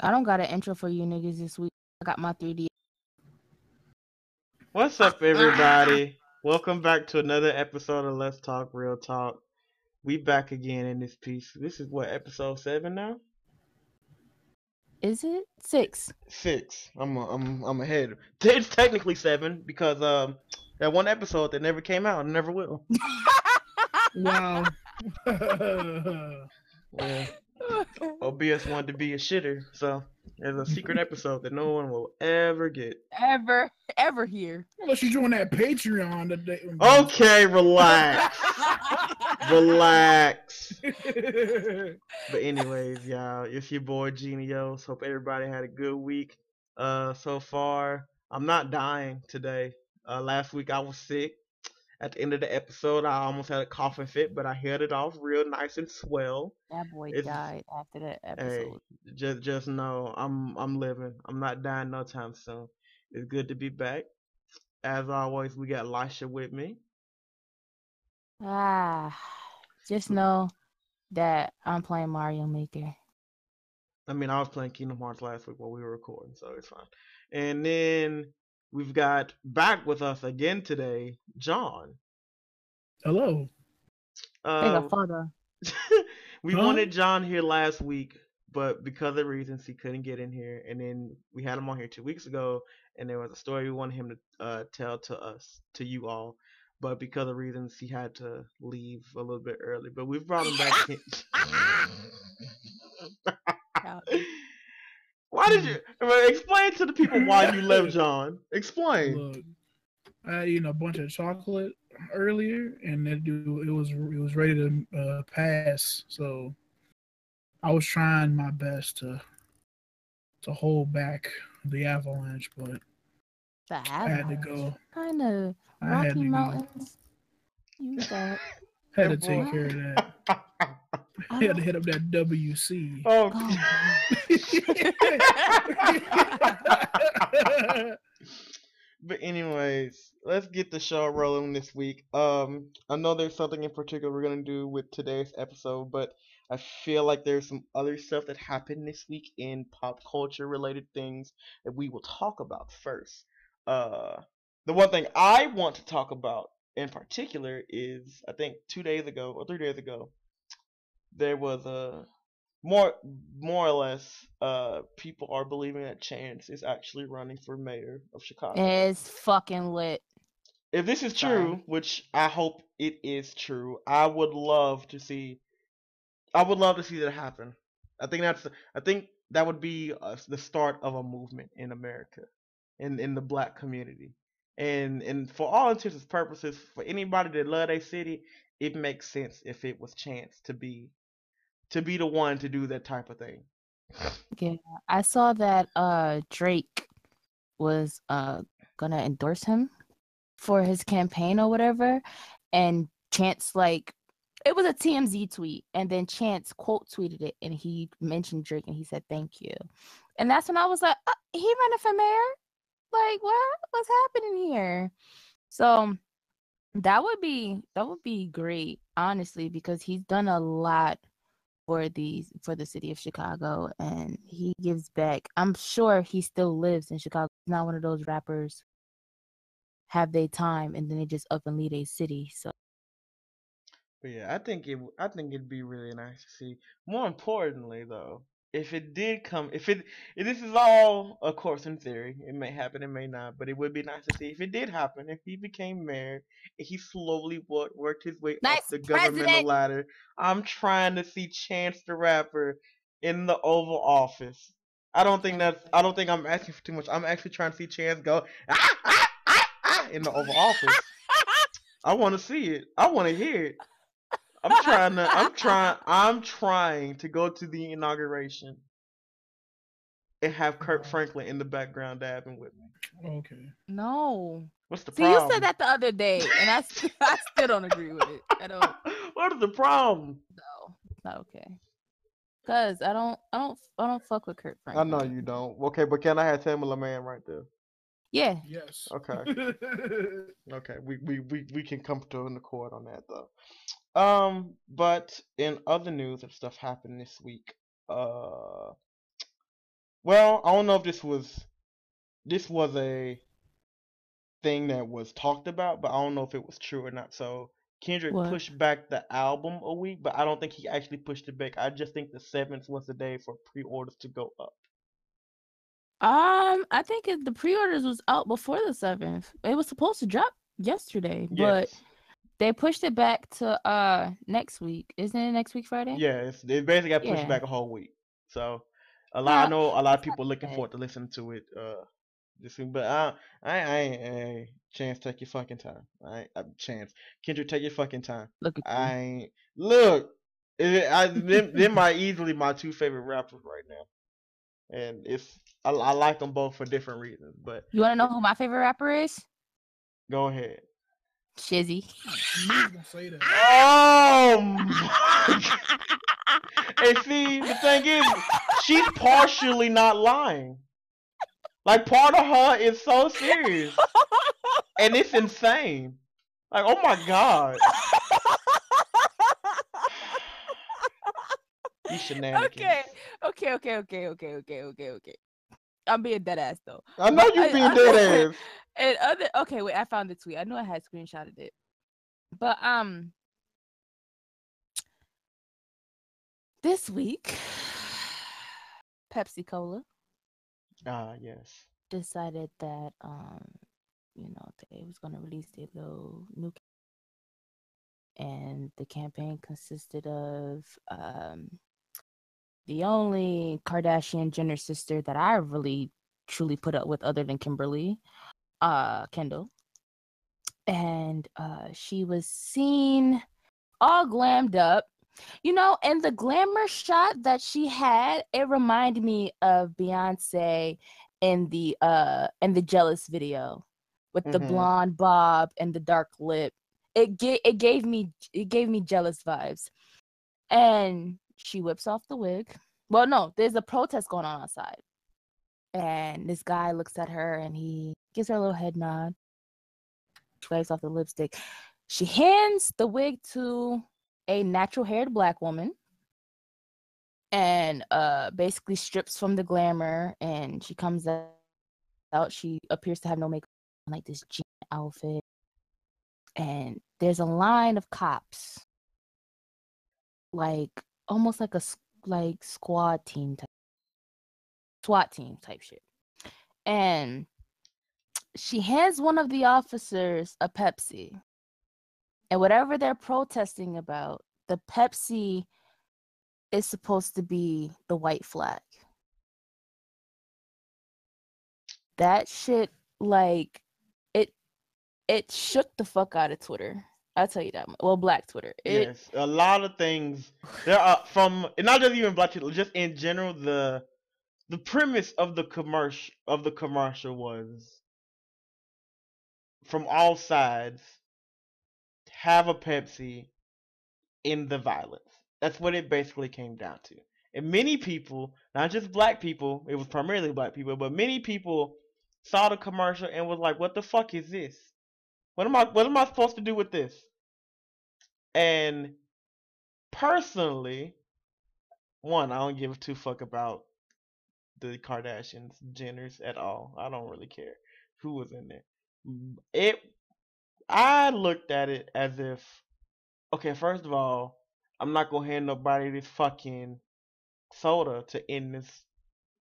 I don't got an intro for you niggas this week. I got my 3D. What's up, everybody? Welcome back to another episode of Let's Talk Real Talk. We back again in this piece. This is what episode seven now. Is it six? Six. I'm a, I'm I'm ahead. It's technically seven because um that one episode that never came out and never will. Wow. Yeah. OBS wanted to be a shitter, so there's a secret episode that no one will ever get. ever, ever here. Unless you join that Patreon today. Okay, relax, relax. But anyways, y'all, it's your boy Genios. Hope everybody had a good week uh so far. I'm not dying today. Uh last week I was sick. At the end of the episode I almost had a coughing fit, but I held it off real nice and swell. That boy It's- died after that Hey, episode. just just know I'm I'm living. I'm not dying no time soon. It's good to be back. As always, we got Lisha with me. Ah, just know that I'm playing Mario Maker. I mean, I was playing Kingdom Hearts last week while we were recording, so it's fine. And then we've got back with us again today, John. Hello. Hey, Uh, the father. we Huh? wanted John here last week, but because of reasons he couldn't get in here. And then we had him on here two weeks ago, and there was a story we wanted him to uh, tell to us, to you all. But because of reasons, he had to leave a little bit early. But we've brought him back. in- why did you explain to the people why you left, John? Explain. Look, I had eaten a bunch of chocolate earlier, and it, it was it was ready to uh, pass. So I was trying my best to to hold back the avalanche, but The I had to go. Kind of I had Rocky to go. Mountains. You thought. Had to take care of that. I had to hit up that WC. oh, Oh, But anyways, let's get the show rolling this week. Um, I know there's something in particular we're gonna do with today's episode, but I feel like there's some other stuff that happened this week in pop culture related things that we will talk about first. Uh, the one thing I want to talk about in particular is I think two days ago or three days ago, there was a more more or less uh people are believing that Chance is actually running for mayor of Chicago. it's fucking lit. if this is Sorry. true, which I hope it is true, I would love to see I would love to see that happen. I think that's I think that would be uh, the start of a movement in America in in the black community. And and for all intents and purposes, for anybody that love their city, it makes sense if it was Chance to be to be the one to do that type of thing. Yeah, I saw that uh Drake was uh gonna endorse him for his campaign or whatever, and Chance like it was a TMZ tweet, and then Chance quote tweeted it, and he mentioned Drake, and he said thank you, and that's when I was like, uh, he running for mayor, like what what's happening here? So that would be that would be great, honestly, because he's done a lot for these for the city of Chicago and he gives back. I'm sure he still lives in Chicago. He's not one of those rappers have their time and then they just up and leave a city. So But yeah, I think it. I think it'd be really nice to see. More importantly, though, if it did come, if it, if this is all, of course, in theory, it may happen, it may not, but it would be nice to see if it did happen. If he became mayor, and he slowly wo- worked his way Nice up the governmental president. ladder. I'm trying to see Chance the Rapper in the Oval Office. I don't think that's. I don't think I'm asking for too much. I'm actually trying to see Chance go ah, ah, ah, ah, in the Oval Office. I want to see it. I want to hear it. I'm trying to. I'm trying. I'm trying to go to the inauguration and have Kirk Franklin in the background dabbing with me. Okay. no. What's the See, problem? you said that the other day, and I, st- I still don't agree with it. I don't. what is the problem? No, it's not okay. Cause I don't, I don't, I don't fuck with Kirk Franklin. I know you don't. Okay, but can I have Tamela Mann right there? Yeah, Yes. Okay. Okay, we, we, we, we can come to an accord on that though. Um, but in other news of stuff happened this week, uh, well, I don't know if this was this was a thing that was talked about, but I don't know if it was true or not. So Kendrick What? pushed back the album a week, but I don't think he actually pushed it back. I just think the seventh was the day for pre-orders to go up. Um, I think it, the pre-orders was out before the seventh. It was supposed to drop yesterday, but Yes. They pushed it back to uh next week. Isn't it next week Friday? Yeah, it's, they basically got pushed Yeah. back a whole week. So a lot, I know a lot of people looking forward to listen to it. Uh, this week, but I, I, I chance. Take your fucking time. I, ain't, a chance. Kendrick, take your fucking time. Look at. I look. It, I, them, them are easily my two favorite rappers right now, and it's I, I like them both for different reasons. But You want to know who my favorite rapper is? go ahead. Shizzy. I knew you was gonna say that. Oh um, my And see, the thing is, she's partially not lying. Like part of her is so serious, and it's insane. Like, oh my god, these shenanigans. okay, okay, okay, okay, okay, okay, okay, okay. I'm being dead ass though. I know you I- being I- dead ass. And other okay, wait, I found the tweet. I knew I had screenshotted it. But um this week Pepsi Cola Ah, yes. decided that um you know they was gonna release their little new and the campaign consisted of um the only Kardashian Jenner sister that I really truly put up with other than Kimberly, uh Kendall. And uh she was seen all glammed up. You know, and the glamour shot that she had, it reminded me of Beyonce in the uh in the jealous video with the Mhm. blonde bob and the dark lip. It ga- it gave me it gave me jealous vibes. And she whips off the wig. Well, no, there's a protest going on outside. And this guy looks at her and he gives her a little head nod, wipes off the lipstick. She hands the wig to a natural haired black woman and uh basically strips from the glamour and she comes out. She appears to have no makeup like this jean outfit. And there's a line of cops. Like almost like a like squad team type SWAT team type shit. And she hands one of the officers a Pepsi. And whatever they're protesting about, the Pepsi is supposed to be the white flag. That shit, like, it it shook the fuck out of Twitter. I'll tell you that. Well, Black Twitter. It, yes, a lot of things. There are from not just even black Twitter, just in general. The the premise of the commercial of the commercial was from all sides have a Pepsi in the violence. That's what it basically came down to. And many people, not just black people, it was primarily black people, but many people saw the commercial and was like, "What the fuck is this? What am I? What am I supposed to do with this?" And personally, one, I don't give a two fuck about the Kardashians, Jenners at all. I don't really care who was in there. It, I looked at it as if, okay, first of all, I'm not gonna hand nobody this fucking soda to end this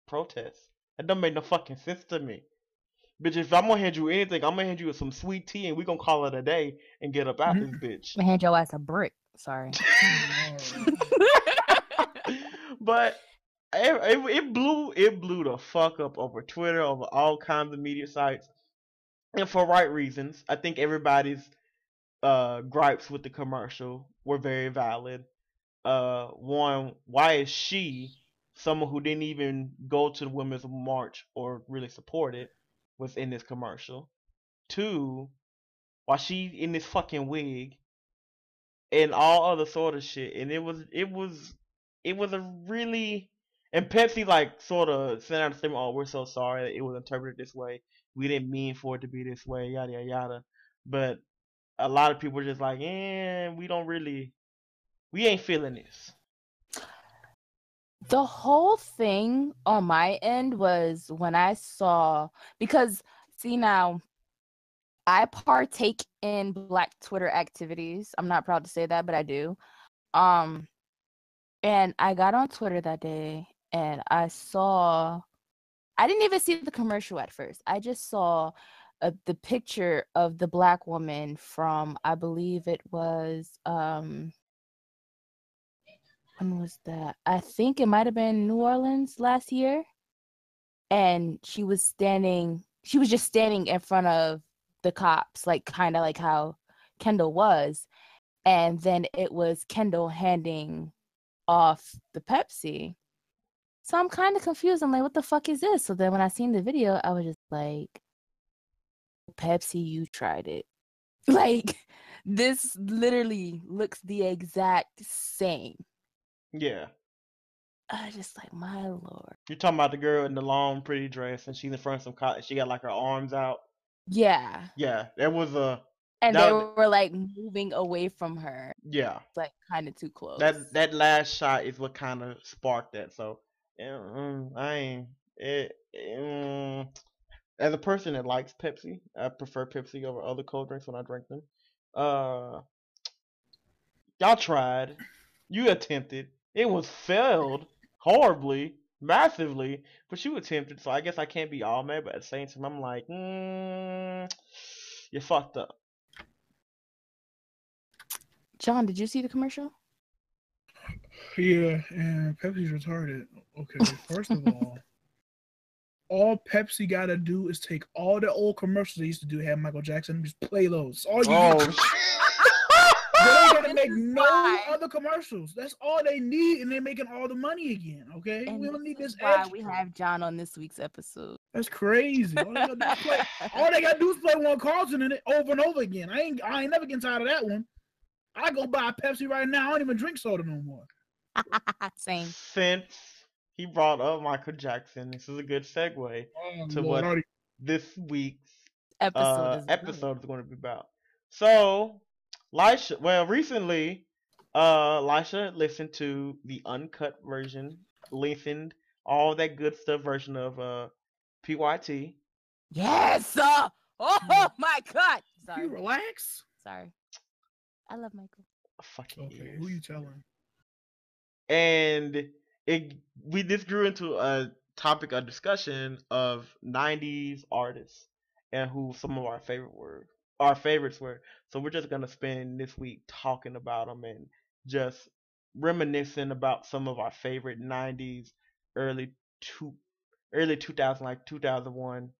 protest. That don't make no fucking sense to me. Bitch, if I'm gonna hand you anything, I'm gonna hand you some sweet tea and we gonna call it a day and get up out this bitch. I'm hand your ass a brick. Sorry. but it, it, it blew it blew the fuck up over Twitter, over all kinds of media sites, and for right reasons. I think everybody's uh gripes with the commercial were very valid. Uh, one, why is she someone who didn't even go to the women's march or really support it was in this commercial? Two, why she in this fucking wig and all other sort of shit. And it was it was it was a really and Pepsi like sort of sent out a statement, oh, we're so sorry that it was interpreted this way. We didn't mean for it to be this way, yada yada yada. But a lot of people were just like, eh, we don't really we ain't feeling this. The whole thing on my end was when I saw because see now I partake in black Twitter activities. I'm not proud to say that, but I do. Um and I got on Twitter that day and I saw I didn't even see the commercial at first. I just saw uh, the picture of the black woman from I believe it was um when was that? I think it might have been New Orleans last year. And she was standing, she was just standing in front of the cops, like kind of like how Kendall was. And then it was Kendall handing off the Pepsi. So I'm kind of confused. I'm like, what the fuck is this? So then when I seen the video, I was just like, Pepsi, you tried it. Like, this literally looks the exact same. Yeah. I just like my lord. You're talking about the girl in the long, pretty dress, and she's in front of some cotton. She got like her arms out. Yeah. Yeah, there was a. And That they was- were like moving away from her, Yeah, like kind of too close. that that last shot is what kind of sparked that. So, I ain't. It, mm, as a person that likes Pepsi, I prefer Pepsi over other cold drinks when I drink them. Uh, y'all tried, you attempted. It was failed horribly, massively, but you attempted. So I guess I can't be all mad. But at the same time, I'm like, mm, you fucked up. John, did you see the commercial? Yeah, and Pepsi's retarded. Okay, first of all, all Pepsi gotta do is take all the old commercials they used to do, have Michael Jackson, just play those. All you Oh, need. They ain't gonna make no why- other commercials. That's all they need, and they're making all the money again. Okay, And we don't need this this why extra. we have John on this week's episode. That's crazy. All they, gotta do is play, all they gotta do is play one Carlton in it over and over again. I ain't, I ain't never getting tired of that one. I go buy a Pepsi right now. I don't even drink soda no more. Same. since he brought up Michael Jackson, this is a good segue Oh, To Lord, what- already- this week's Episode uh, is episode is going to be about. So, Lisha, well, recently, uh, Lisha listened to the uncut version, lengthened all that good stuff version of uh, PYT. Yes. Uh, oh my God. You Sorry. relax. Sorry. I love Michael. Fucking Okay, ears. who you telling? and it we this grew into a topic of discussion of 90s artists and who some of our favorite were our favorites were. So we're just to spend this week talking about them and just reminiscing about some of our favorite 90s early two early 2000 like 2001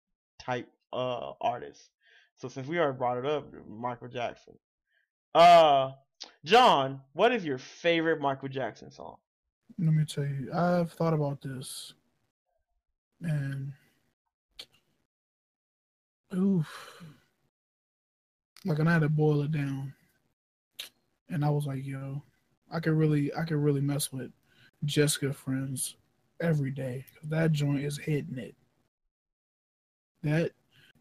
type uh artists. So since we already brought it up michael jackson. Uh john what is your favorite michael jackson song? Let me tell you, I've thought about this, and oof, like and I had to boil it down, and I was like, yo, I could really, I could really mess with Just Good Friends every day that joint is hitting it. That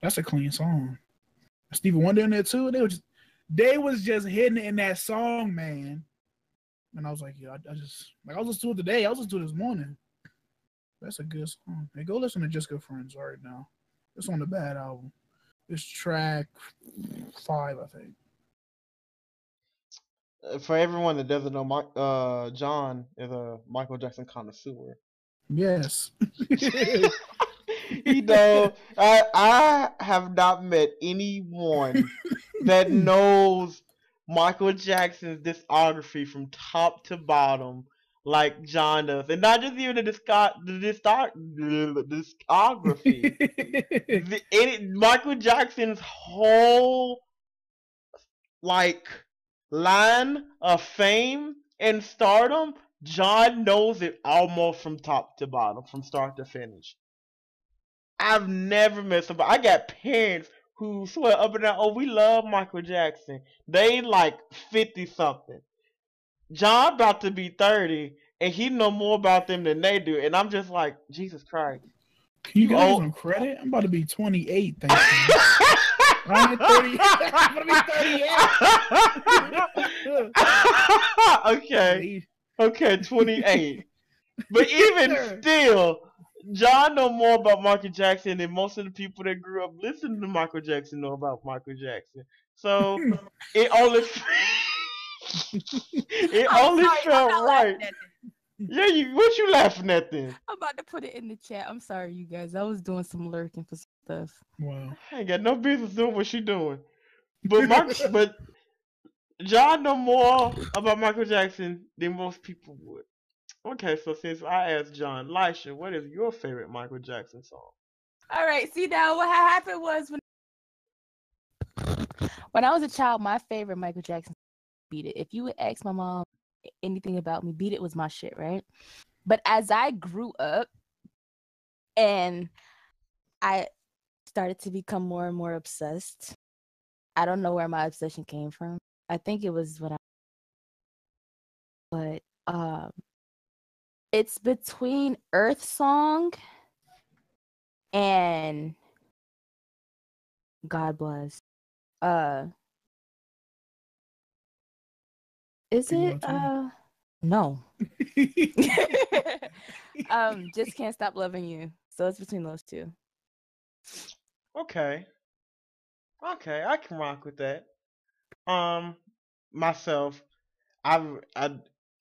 that's a clean song. Stevie Wonder in there too. They was just, they was just hitting it in that song, man. And I was like, yeah, I, I just like I was listening to it today. I was listening to it this morning. That's a good song. Hey, go listen to Just Good Friends right now. It's on the bad album. It's track five, I think. Uh, for everyone that doesn't know, Mi- uh, John is a Michael Jackson connoisseur. Yes. you know, I I have not met anyone that knows Michael Jackson's discography from top to bottom like John does, and not just even the the disco- the discography. the, it, Michael Jackson's whole like line of fame and stardom, John knows it almost from top to bottom, from start to finish. I've never met somebody. I got parents who swear up and down, oh, we love Michael Jackson. They like fifty something. John about to be thirty, and he know more about them than they do, and I'm just like, Jesus Christ. Can you You give old- some credit? I'm about to be 28. Thank you. I'm at 30. I'm about to be 38. okay, okay, 28. But even Sure. still, John know more about Michael Jackson than most of the people that grew up listening to Michael Jackson know about Michael Jackson. So it only it I'm only sorry, I'm felt right. laughing at this. Yeah, you what you laughing at then? I'm about to put it in the chat. I'm sorry, you guys. I was doing some lurking for some stuff. Wow. I ain't got no business doing what she doing. But Mark, but John know more about Michael Jackson than most people would. Okay, so since I asked John, Lisha, what is your favorite Michael Jackson song? All right. See now, what happened was when when I was a child, my favorite Michael Jackson beat it. If you would ask my mom anything about me, beat it was my shit, right? But as I grew up and I started to become more and more obsessed, I don't know where my obsession came from. I think it was when I but um it's between Earth Song and God bless. Uh is Big it uh no. um just can't stop loving you. So it's between those two. Okay. Okay, I can rock with that. Um, myself, I I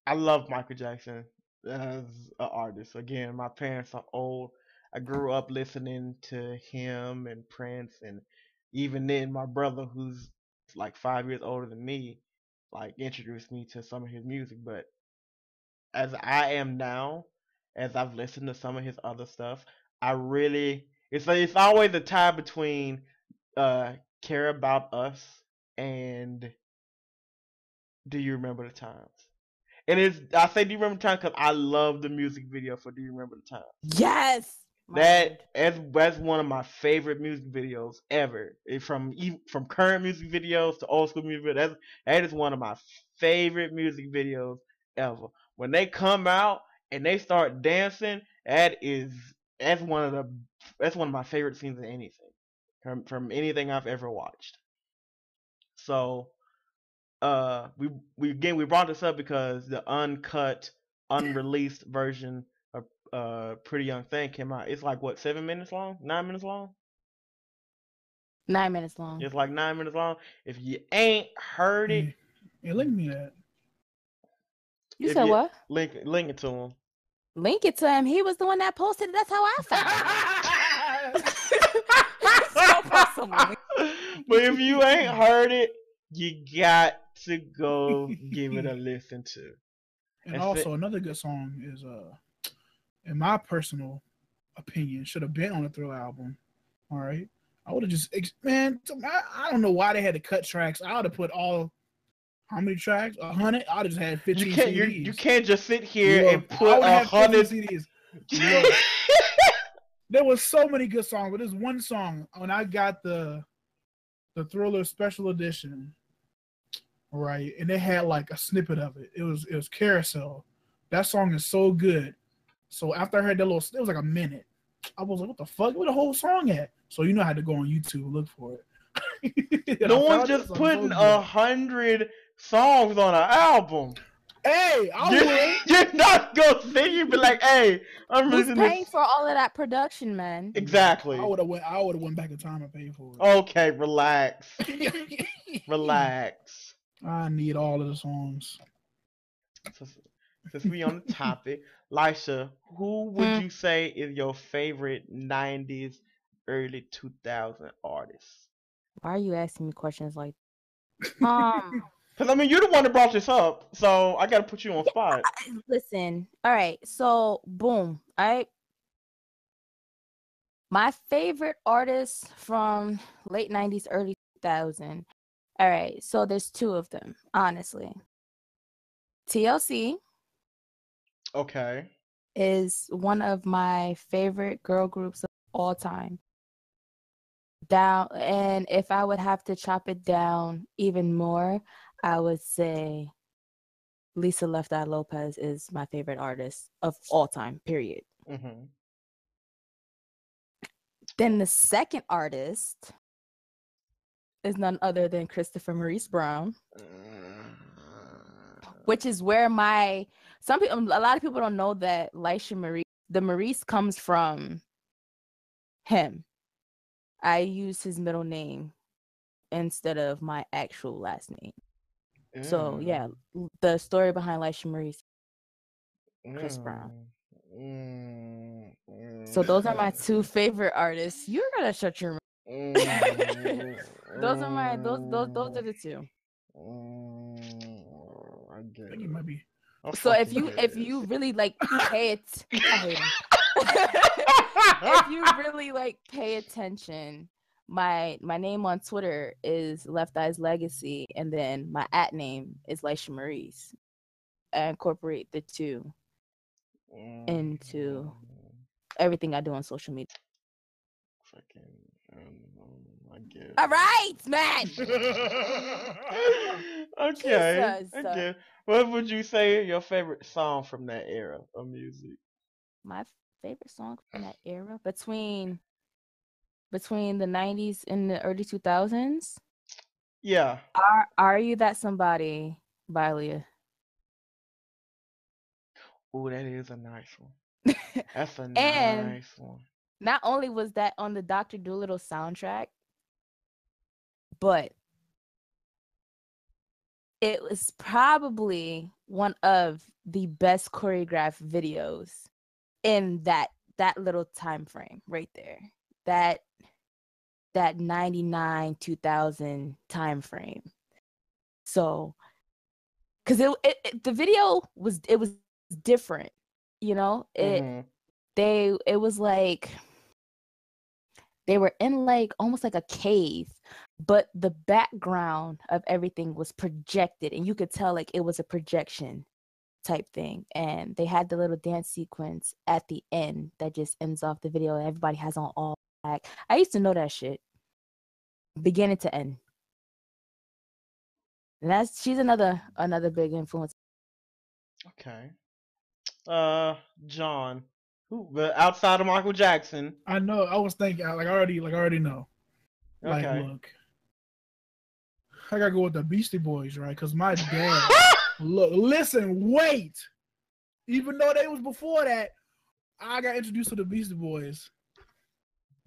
I love Michael Jackson as an artist. Again, my parents are old. I grew up listening to him and Prince, and even then, my brother, who's like five years older than me, like introduced me to some of his music. But as I am now, as I've listened to some of his other stuff, I really it's it's always a tie between uh care about us and do you remember the times? And it's I say do you remember the time because I love the music video for Do You Remember the Time. Yes. My That lord. that's one of my favorite music videos ever. It- From from current music videos to old school music videos, that's, that is one of my favorite music videos ever. When they come out and they start dancing, that is that's one of the that's one of my favorite scenes in anything from from anything I've ever watched. So, uh, we we again we brought this up because the uncut, unreleased version uh Pretty Young Thing came out. It's like what seven minutes long, nine minutes long. Nine minutes long. It's like nine minutes long. If you ain't heard it, Yeah, link me that. You said you- what? link link it to him. Link it to him. He was the one that posted it. That's how I found it. So but if you ain't heard it, you got to go give it a listen to. And That's also it. another good song is uh in my personal opinion, should have been on the Thrill album. All right. I would have just man, I, don't know why they had to cut tracks. I would have put all how many tracks? A hundred? I'd have just had 15 You can't you CDs. you can't just sit here Look, and put would a have 50 hundred. CDs. Look, there was so many good songs, but there's one song when I got the the Thriller Special Edition, right? And they had like a snippet of it. It was it was Carousel. That song is so good. So after I heard that little, it was like a minute. I was like, "What the fuck? Where the whole song at?" So you know, I had to go on YouTube and look for it. And no I one's just putting oh, a hundred songs on an album. Hey, I You're, you're not gonna sit here and be like, "Hey, I'm Who's listening." paying for all of that production, man? Exactly. I would have went. I would have went back in time and paid for it. Okay, relax, relax. I need all of the songs. Since, since we on the topic, Lisha, who would Hmm. you say is your favorite '90s, early 2000 artist? Why are you asking me questions like um Because I mean, you're the one that brought this up, so I gotta put you on spot. Listen all right so boom i my favorite artist from late 90s early 2000 all right so there's two of them honestly tlc Okay. is one of my favorite girl groups of all time. Down and if i would have to chop it down even more i would say lisa left eye lopez is my favorite artist of all time period. Hmm then the second artist is none other than christopher maurice brown which is where my some people, a lot of people don't know that Lisha Maurice, the Maurice comes from him. I use his middle name instead of my actual last name. So yeah, the story behind Lisha Maurice. Chris Brown. Mm, mm, So those are my two favorite artists. You're gonna shut your. mouth. mm, Those are my those those those are the two. mm, I get I think it. might be. So if you if you really like pay it, I hate him. if you really like pay attention, my my name on Twitter is Left Eyes Legacy, and then my at name is Lisha Maurice. I incorporate the two into- everything I do on social media. Fucking, um, I guess. All right, man. okay. Jesus. Okay. What would you say your favorite song from that era of music? My favorite song from that era between between the 90s and the early 2000s. Yeah. Are Are You That Somebody by Aaliyah. Ooh, that is a nice one. That's a And- nice one. Not only was that on the Dr. Dolittle soundtrack, but it was probably one of the best choreographed videos in that that little time frame right there. That that 99 2000 time frame. So cuz it, it, it- the video was it was different, you know? It Mhm. they it was like they were in like almost like a cave but the background of everything was projected and you could tell like it was a projection type thing and they had the little dance sequence at the end that just ends off the video and everybody has on all black i used to know that shit beginning to end and that's she's another another big influence Okay. Uh, John. Who? But outside of Michael Jackson. I know. I was thinking. Like I already. Like I already know. Like Okay. look. I gotta go with the Beastie Boys, right? Because my dad. look, listen, wait. Even though they was before that, I got introduced to the Beastie Boys.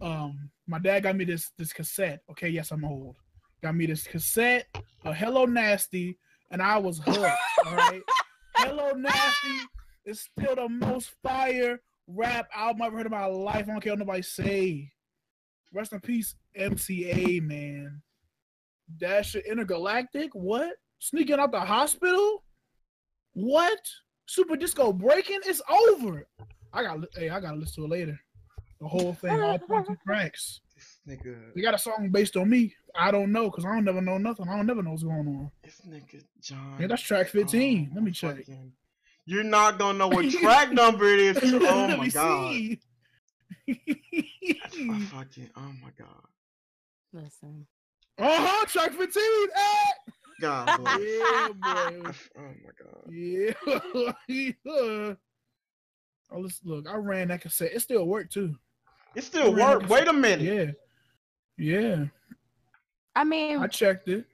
Um, my dad got me this this cassette. Okay, yes, I'm old. Got me this cassette, a Hello Nasty, and I was hooked. all right. Hello Nasty is still the most fire rap album I've ever heard in my life. I don't care what nobody say. Rest in peace, MCA, man. That shit intergalactic? What? Sneaking out the hospital? What? Super disco breaking? It's over. I got hey, I gotta listen to it later. The whole thing, all 22 tracks. This nigga. They got a song based on me. I don't know, cause I don't never know nothing. I don't never know what's going on. This nigga John. Yeah, that's track 15. Oh, Let me check. fucking- You're not gonna know what track number it is. Oh Let my me god. see. I fucking. Oh my god. listen uh-huh, track 15. Eh! God bless. Yeah, boy. oh my god. Yeah. yeah. Oh, let's look. I ran that cassette. It still worked too. It still worked. Wait a minute. Yeah. Yeah. i mean I checked it.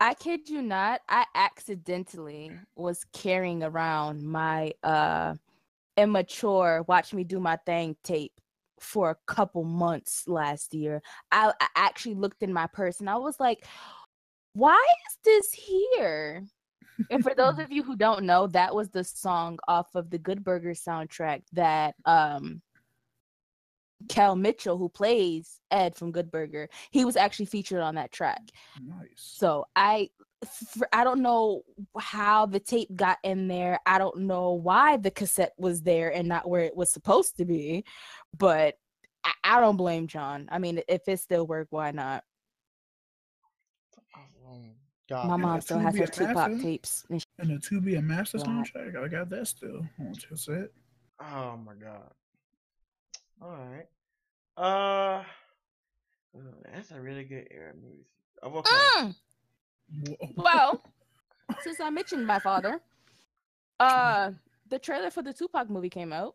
I kid you not, I accidentally was carrying around my uh immature watch me do my thing tape for a couple months last year. I, I actually looked in my purse and I was like, why is this here? And for those of you who don't know, that was the song off of the Good Burger soundtrack that um Kel Mitchell, who plays Ed from Good Burger, he was actually featured on that track. Nice. So I f- I don't know how the tape got in there. I don't know why the cassette was there and not where it was supposed to be, but I, I don't blame John. I mean, if it still worked, why not? Oh, God. My mom still has her Tubi Tupac Master? tapes. And And the 2B and Master Wow. soundtrack. I got that still on cassette. Oh my god. All right. Uh, uh, that's a really good era movie. Oh, okay. Mm, Whoa. well, since I mentioned my father, uh, the trailer for the Tupac movie came out.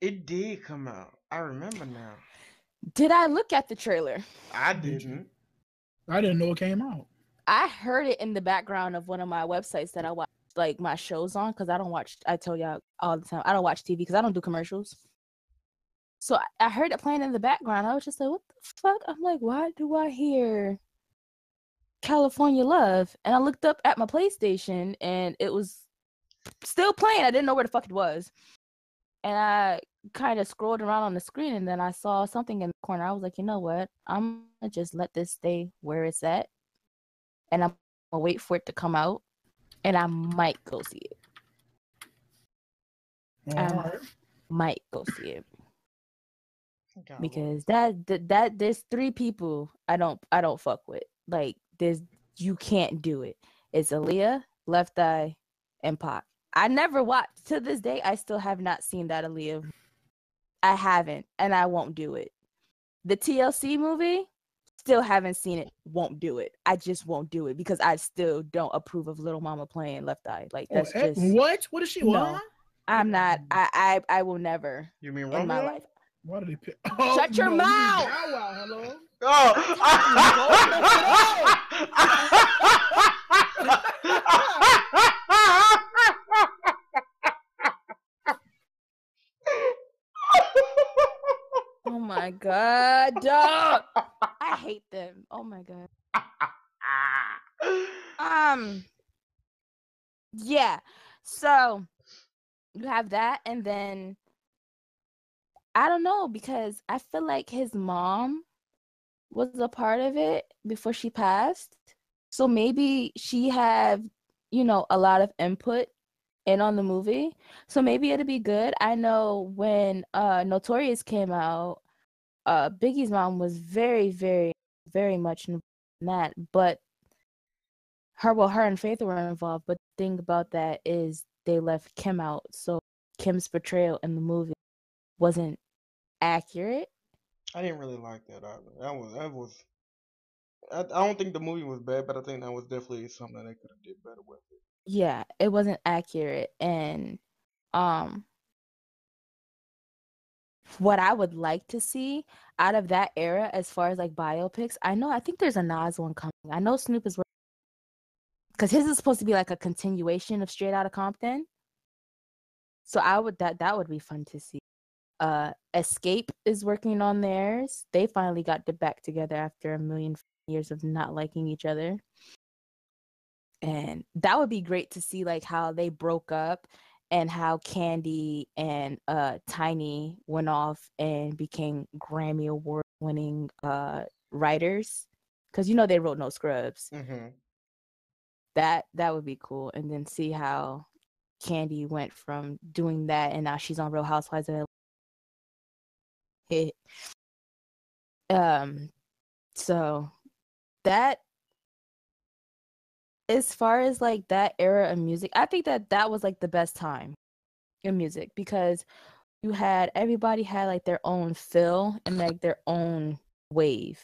It did come out. I remember now. Did I look at the trailer? I Did you? didn't. I didn't know it came out. I heard it in the background of one of my websites that I watch. like my shows on because I don't watch. I tell y'all all the time I don't watch TV because I don't do commercials. So I, I heard it playing in the background. I was just like, "What the fuck?" I'm like, "Why do I hear California Love?" And I looked up at my PlayStation, and it was still playing. I didn't know where the fuck it was, and I kind of scrolled around on the screen, and then I saw something in the corner. I was like, "You know what? I'm gonna just let this stay where it's at, and I'm gonna wait for it to come out." and I might go see it. I might go see it because that, that that there's three people I don't I don't fuck with. Like there's you can't do it. It's Aaliyah, Left Eye, and Pac. I never watched to this day. I still have not seen that Aaliyah. I haven't, and I won't do it. The TLC movie, still haven't seen it. Won't do it. I just won't do it because I still don't approve of Lil Mama playing Left Eye. Like Oh, that's eh, just what? What is she? No. What? I'm not. I I I will never You mean in my Romeo? life. Why did he pick? Shut your no, mouth! Wow, hello. Oh my god, dog. I hate them. Oh my god. Um. Yeah. So you have that, and then I don't know because I feel like his mom was a part of it before she passed. So maybe she had, you know, a lot of input in on the movie. So maybe it'll be good. I know when uh Notorious came out, uh Biggie's mom was very, very, very much in that, but her well, her and Faith were involved. But the thing about that is they left Kim out, so Kim's portrayal in the movie wasn't accurate. I didn't really like that either. That was that was. I, I don't think the movie was bad, but I think that was definitely something they could have did better with it. Yeah, it wasn't accurate, and um, what I would like to see out of that era, as far as like biopics, I know I think there's a Nas one coming. I know Snoop is because his is supposed to be like a continuation of Straight Outta Compton. So I would that that would be fun to see. Uh, Xscape is working on theirs. They finally got to back together after a million years of not liking each other. And that would be great to see like how they broke up and how Kandi and uh Tiny went off and became Grammy award winning uh writers cuz you know they wrote No Scrubs. Mm-hmm. That that would be cool and then see how Kandi went from doing that and now she's on Real Housewives of LA. um so that as far as like that era of music, I think that that was like the best time in music because you had everybody had like their own feel and like their own wave.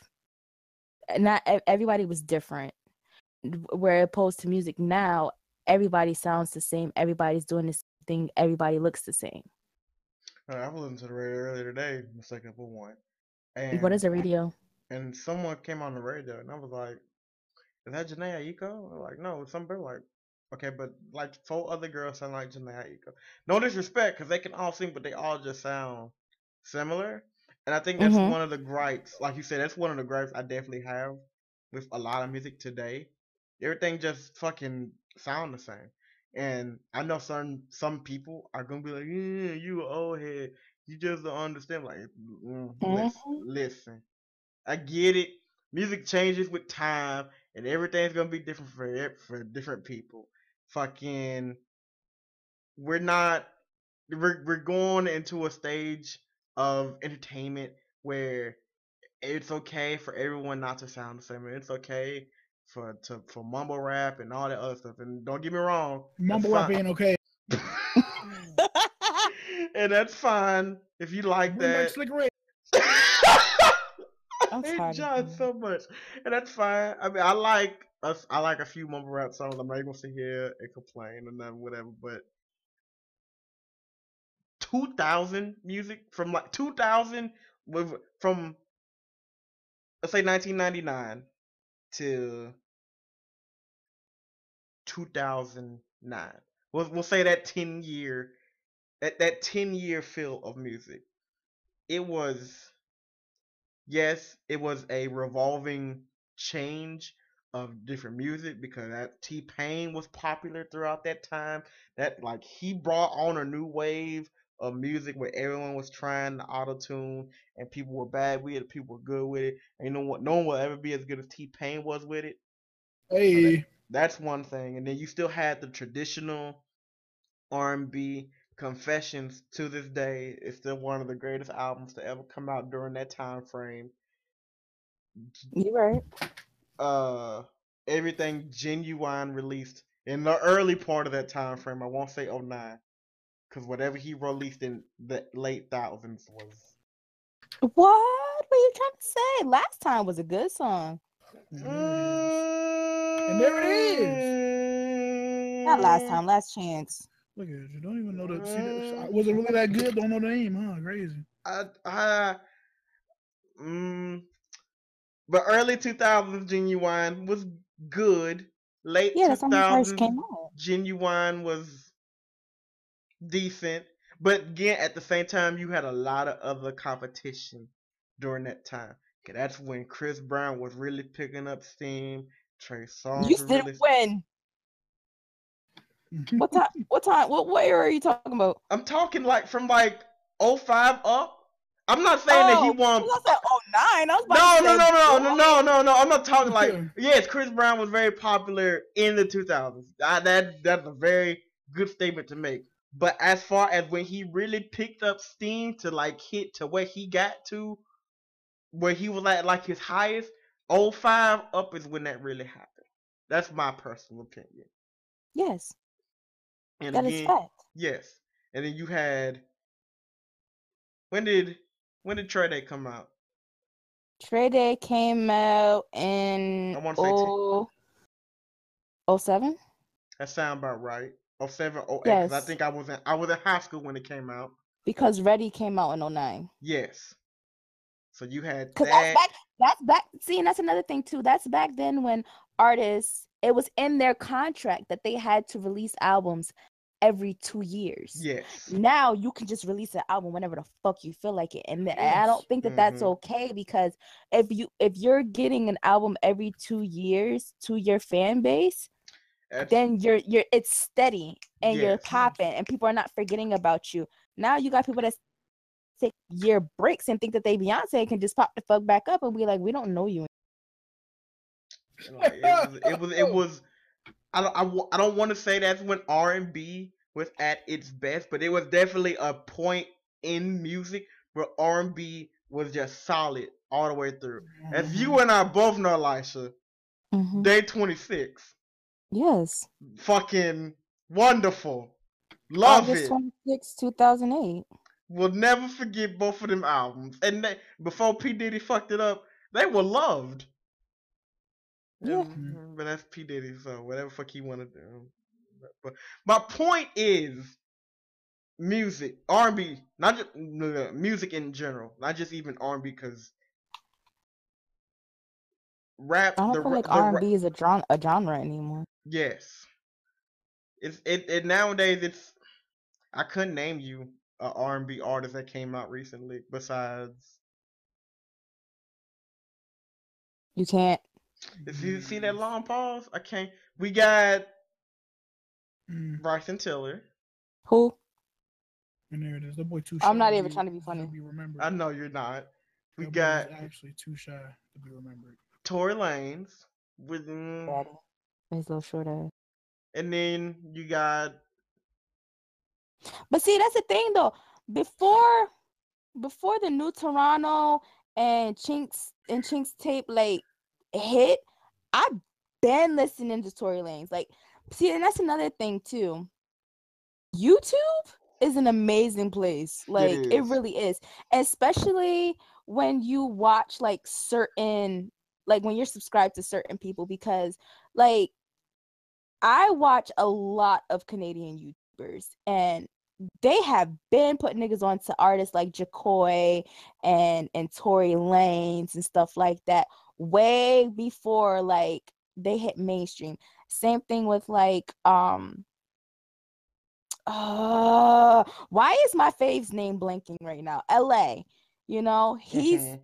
Not everybody was different. Where opposed to music now, everybody sounds the same. Everybody's doing the same thing. Everybody looks the same. Uh, I was listening to the radio earlier today, mistaken for one. And What is a radio? And someone came on the radio, and I was like, "Is that Jhené Aiko?" Like, "No, it's somebody. Like, okay, but like four other girls sound like Jhené Aiko. No disrespect, because they can all sing, but they all just sound similar. And I think that's Mhm. one of the gripes. Like you said, that's one of the gripes I definitely have with a lot of music today. Everything just fucking sound the same. And I know some some people are gonna be like, "Yeah, you old head. You just don't understand." Like, mm, listen, Mhm. listen. I get it. Music changes with time, and everything's gonna be different for for different people. Fucking, we're not. We're we're going into a stage of entertainment where it's okay for everyone not to sound the same. It's okay for to for mumble rap and all that other stuff. And don't get me wrong, Mumble rap fine. ain't okay. and that's fine if you like Bring that. Slick Rick. I'm I hate tired of John him. so much, and that's fine. I mean, I like us. I like a few mumble rap songs. I'm not even gonna sit here and complain and then whatever. But 2000 music from like 2000 with from let's say 1999 to 2009. We'll we'll say that ten year that that ten year feel of music. It was yes, it was a revolving change of different music because that T Pain was popular throughout that time. That like he brought on a new wave of music where everyone was trying to auto tune and people were bad with it, people were good with it. And you know what? No one will ever be as good as T Pain was with it. Hey, So that, that's one thing. And then you still had the traditional R and B Confessions to this day It's still one of the greatest albums to ever come out during that time frame. You're right. Uh everything Ginuwine released in the early part of that time frame. I won't say 09 cuz whatever he released in the late thousands was What? What are you trying to say? Last time was a good song. and there it is. And Not last time, last chance. Look at you. Don't even know the. See, that, was it really that good? Don't know the name, huh? Crazy. I, I, mm, but early 2000s Ginuwine was good. Late Yeah, that's when first 2000s came out. Ginuwine was decent. But again, at the same time, you had a lot of other competition during that time. 'Kay, that's when Chris Brown was really picking up steam. Trey Songz You was still really. win. What time? What time? What what are you talking about? I'm talking like from like 05 up. I'm not saying that he Oh, won. I said oh nine. I was about No, no, no, no, no, no, no, no. I'm not talking like yes, Chris Brown was very popular in the 2000s. I, that that's a very good statement to make. But as far as when he really picked up steam to like hit to where he got to, where he was at like his highest, 05 up is when that really happened. That's my personal opinion. Yes, And that is again, fact. yes. And then you had when did when did Trey Day come out? Trey Day came out in I say ten- oh, oh seven. That sound about right. 07, 08. 'cause I Yes. think I was in I was in high school when it came out. because Ready came out in 09. Yes. So you had that. that's back. That's back. See, and that's another thing too. That's back then when artists, it was in their contract that they had to release albums every two years. Yes. Now you can just release an album whenever the fuck you feel like it, and th- I don't think that that's Mhm. okay because if you if you're getting an album every two years to your fan base, That's, then you're you're it's steady and you're Yes. popping and people are not forgetting about you. Now you got people that take year breaks and think that they Beyonce can just pop the fuck back up and be like, we don't know you. like, it was it was it was I don't I, I don't want to say that's when R&B was at its best, but it was definitely a point in music where R&B was just solid all the way through. As Mm-hmm. you and I both know, Elisha, Mhm. Day 26, Yes. fucking wonderful. Love August it. 26, 2008. We'll never forget both of them albums. And they, before P Diddy fucked it up, they were loved. Yeah. And- but that's P Diddy, so whatever fuck he want to do. But, my point is, music, R and B, not just music in general, not just even R and B, because rap. I don't the, feel like the R and B is a genre a genre anymore. Yes. It's it, it nowadays it's I couldn't name you a R and B artist that came out recently besides You can't. if you see that long pause, I can't we got Mm, Bryson Tiller. Who? and there it is. The boy too. Shy I'm not to even trying to be funny. To Be remembered. I know you're not. We That got actually too shy to be remembered. Tory Lanez with Daddy. His little short ass. and then you got But see, that's the thing though. Before before the new Toronto and Chinks and Chinks tape like hit, I've been listening to Tory Lanez. Like, see, and that's another thing too. YouTube is an amazing place. Like it, really is. Especially when you watch like certain like when you're subscribed to certain people because like I watch a lot of Canadian YouTubers and they have been putting niggas on to artists like Jahkoy and and Tory Lanez and stuff like that way before like they hit mainstream. Same thing with like um uh why is my fave's name blanking right now? LA. You know, he's Mhm.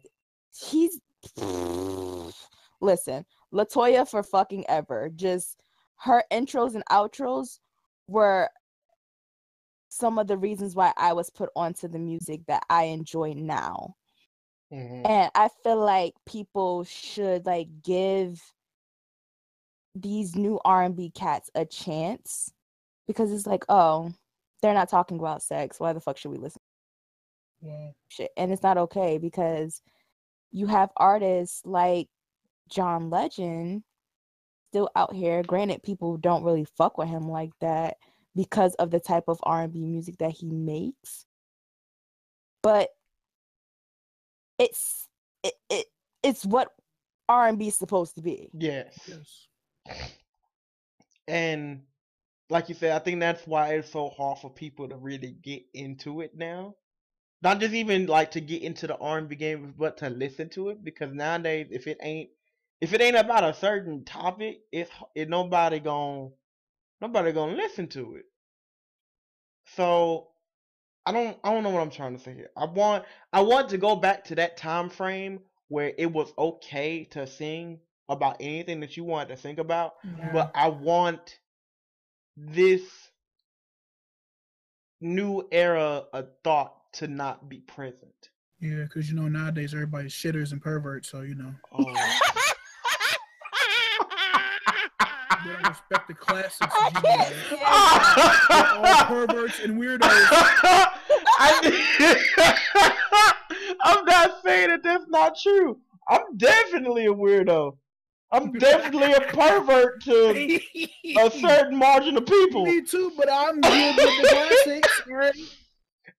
he's listen, Latoya for fucking ever. Just her intros and outros were some of the reasons why I was put onto the music that I enjoy now. Mhm. And I feel like people should like give these new R&B cats a chance because it's like, oh, they're not talking about sex. Why the fuck should we listen to shit? And it's not okay because you have artists like John Legend still out here. Granted, people don't really fuck with him like that because of the type of R&B music that he makes. But it's it, it it's what R&B is supposed to be. Yes. yes. And like you said, I think that's why it's so hard for people to really get into it now. Not just even like to get into the R and B game, but to listen to it because nowadays, if it ain't if it ain't about a certain topic, it's it nobody gon' nobody gonna listen to it. So I don't I don't know what I'm trying to say here. I want I want to go back to that time frame where it was okay to sing about anything that you wanted to think about Yeah. but I want this new era of thought to not be present. Yeah, because you know nowadays everybody's shitters and perverts, so you know Oh, they respect the classics. I G, can't man. stand all I, perverts and weirdos. I'm not saying that that's not true. I'm definitely a weirdo. I'm definitely a pervert to a certain margin of people. Me too, but I'm good with the classics. Right?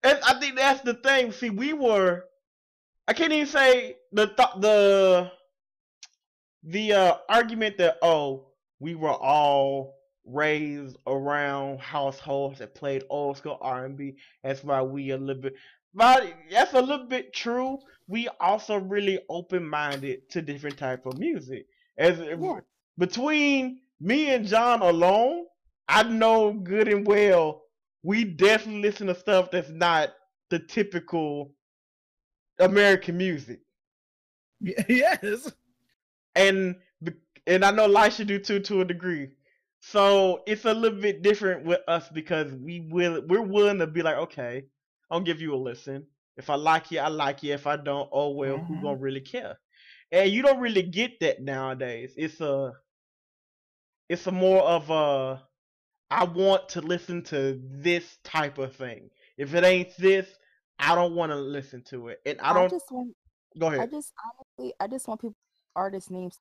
And I think that's the thing. See, we were. I can't even say the th- the the uh, argument that oh we were all raised around households that played old school R and B. That's why we a little bit. But that's a little bit true. We also really open minded to different type of music. As Yeah. between me and John alone, I know good and well we definitely listen to stuff that's not the typical American music. Yes. And and I know Lisha do too to a degree. So it's a little bit different with us because we will we're willing to be like, okay, I'll give you a listen. If I like you, I like you. If I don't, oh well, who Mhm. gonna really care? And you don't really get that nowadays. It's a it's a more of a I want to listen to this type of thing. If it ain't this, I don't want to listen to it. And I I don't just want go ahead. I just honestly, I just want people artist names.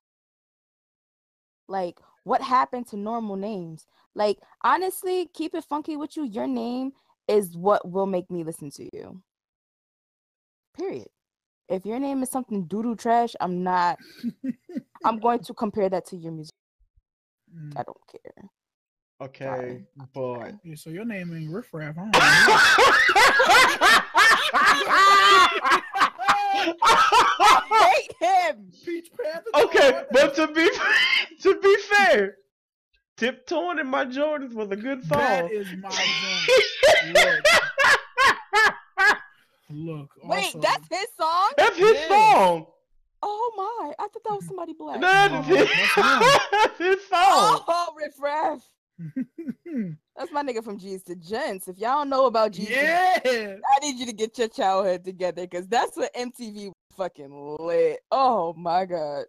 Like, what happened to normal names? Like, honestly, keep it funky with you. Your name is what will make me listen to you. Period. If your name is something doo doo trash, I'm not. I'm going to compare that to your music. Mm. I don't care. Okay, but Yeah, so your name ain't Riff Raff, huh? I hate him. Peach Panther. okay, but to be to be fair, tiptoeing in my Jordans was a good song. that is my zone. Look, look. Wait, also, that's his song? That's his Yes. song. Oh my! I thought that was somebody black. That No, is oh, his, that's that's his song. Oh, Riff Raff. That's my nigga from G's to Gents. If y'all don't know about G's, yeah. I need you to get your childhood together because that's what MTV fucking lit. Oh my god.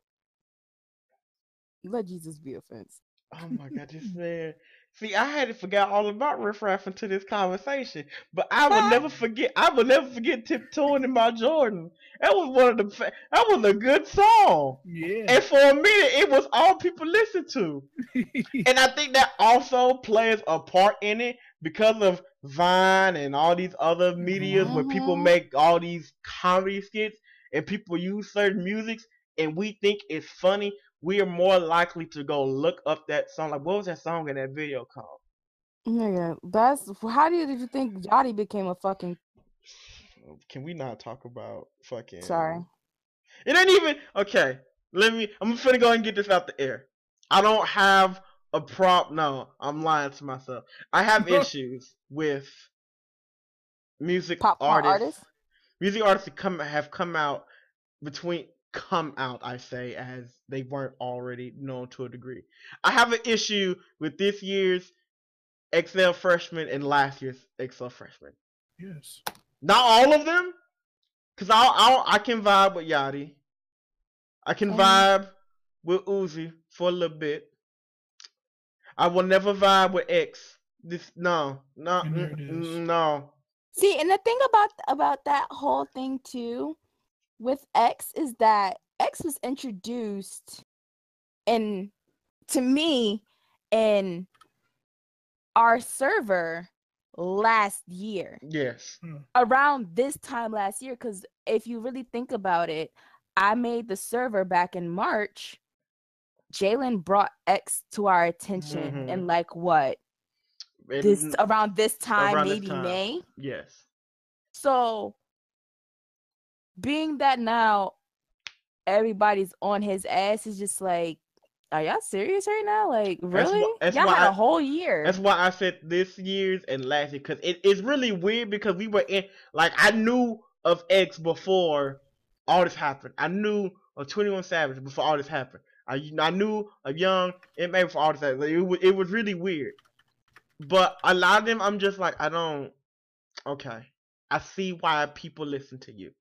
Let Jesus be offense. Oh my god, this man. See, I had to forget all about Riff Raff into this conversation, but I will never forget. I will never forget tiptoeing in my Jordan. That was one of the. That was a good song, Yeah. and for a minute, it was all people listened to. And I think that also plays a part in it because of Vine and all these other medias where people Mhm. make all these comedy skits and people use certain musics and we think it's funny. We are more likely to go look up that song. Like, what was that song in that video called? Nigga, that's how do you, did you think Yachty became a fucking Can we not talk about fucking? sorry? It ain't even okay. Let me. I'm finna go and get this out the air. I don't have a prop. No, I'm lying to myself. I have issues with music Pop artists. artists. Music artists come have come out between come out. I say as they weren't already known to a degree. I have an issue with this year's XL freshman and last year's XL freshman. Yes. Not all of them, cause I'll, I'll I can vibe with Yachty. I can Um, vibe with Uzi for a little bit. I will never vibe with X. This no no And there it is. no. See, and the thing about about that whole thing too, with X is that X was introduced in to me in our server last year Yes. around this time last year because if you really think about it i made the server back in march jalen brought x to our attention Mhm. in like what And- this around this time around this maybe time. may yes. so being that now everybody's on his ass is just like are y'all serious right now like That's really wh- that's y'all had I- a whole year That's why I said this year's and last year because it, it's really weird because we were in like I knew of X before all this happened. I knew of Twenty One Savage before all this happened. I I knew of Young and maybe before all this happened. Like, it was it was really weird. But a lot of them, I'm just like I don't. Okay, I see why people listen to you.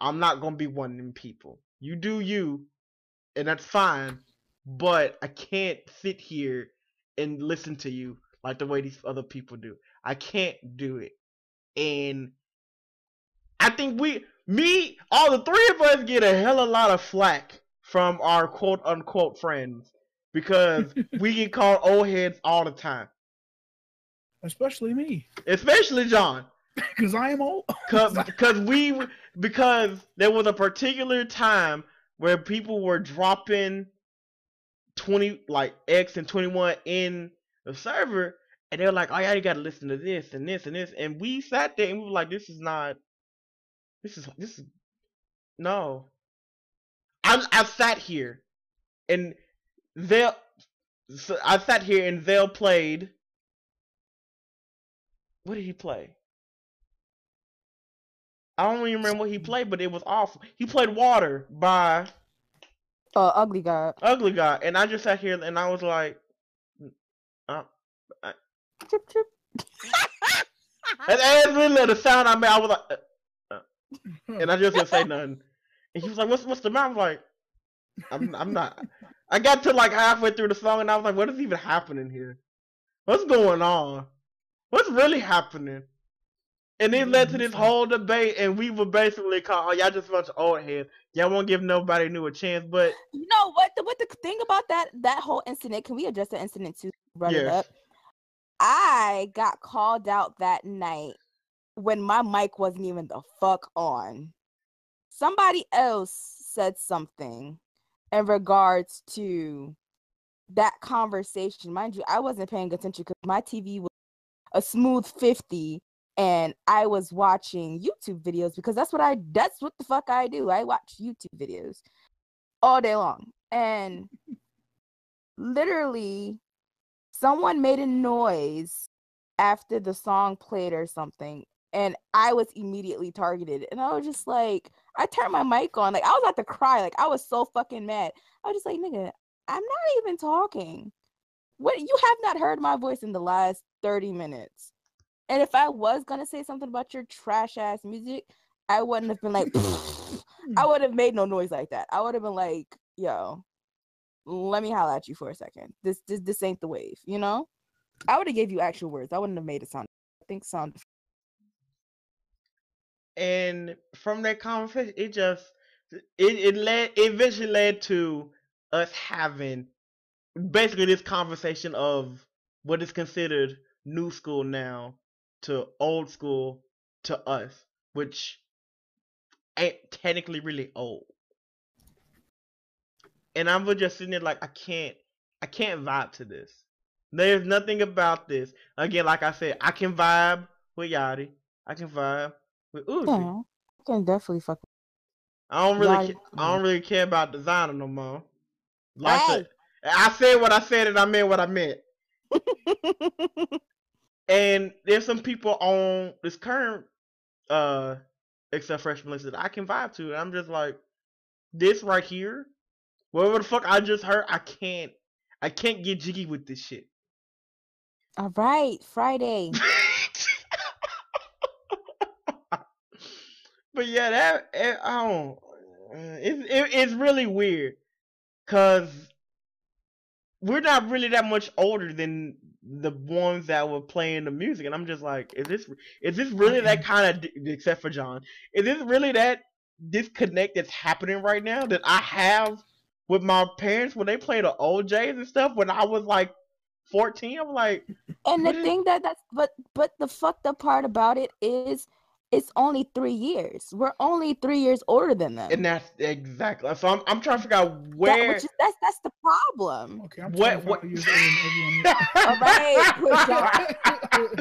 I'm not gonna be one of them people. You do you, and that's fine. But I can't sit here and listen to you like the way these other people do. I can't do it. And I think we, me, all the three of us get a hell of a lot of flack from our quote unquote friends because we get called old heads all the time, Especially me, especially John. because I am old. Cause, cause we, because there was a particular time where people were dropping twenty like X and twenty one in the server, and they were like, "Oh yeah, you gotta listen to this and this and this," and we sat there and we were like, "This is not, this is this is no." I I sat here, and they, so I sat here and Zell played. What did he play? I don't even remember what he played, but it was awful. He played Water by uh, ugly god Ugly Guy, and I just sat here and I was like, uh, Chip, chip. and really the sound I made, I was like, uh, and I just didn't say nothing. And he was like, "What's what's the matter?" I was like, "I'm I'm not." I got to like halfway through the song and I was like, "What is even happening here? What's going on? What's really happening?" And it led to this mm-hmm. whole debate, and we were basically called, "Oh, y'all just a bunch of old heads. Y'all won't give nobody new a chance." But you know what? The what the thing about that that whole incident can we address the incident too? Brought it up. I got called out that night when my mic wasn't even the fuck on. Somebody else said something in regards to that conversation. Mind you i wasn't paying attention because my tv was a smooth 50 and i was watching youtube videos because that's what i that's what the fuck i do i watch youtube videos all day long. And literally, someone made a noise after the song played or something. And I was immediately targeted. And I was just like, I turned my mic on. Like, I was about to cry. Like, I was so fucking mad. I was just like, nigga, I'm not even talking. What you have not heard my voice in the last 30 minutes. And if I was gonna say something about your trash ass music, I wouldn't have been like, I would have made no noise like that. I would have been like, yo, let me holler at you for a second. This this this ain't the wave, you know? I would have gave you actual words. I wouldn't have made it sound I think sound and from that conversation, it just it it led it eventually led to us having basically this conversation of what is considered new school now to old school to us, which ain't technically really old. And I'm just sitting there like I can't I can't vibe to this. There's nothing about this. Again, like I said, I can vibe with Yachty. I can vibe with Uzi. Yeah, I can definitely fuck I don't really, Yachty- I don't really care about Desiigner no more. Like Hey! I said what I said and I meant what I meant. and there's some people on this current uh except freshman list that I can vibe to. And I'm just like, this right here, whatever the fuck I just heard, I can't I can't get jiggy with this shit. All right, Friday. but yeah, that it, I don't. It's it, it's really weird, cause we're not really that much older than the ones that were playing the music, and I'm just like, is this is this really that kind of? Except for John, is this really that disconnect that's happening right now that I have with my parents when they play the O'Jays and stuff when I was like 14? I'm like, and the is- thing that that's but but the fucked up part about it is it's only three years. We're only three years older than them. and that's exactly. So I'm I'm trying to figure out That- where. which is, that's that's the problem. Okay, I'm What- what- years older than everyone All right, push else.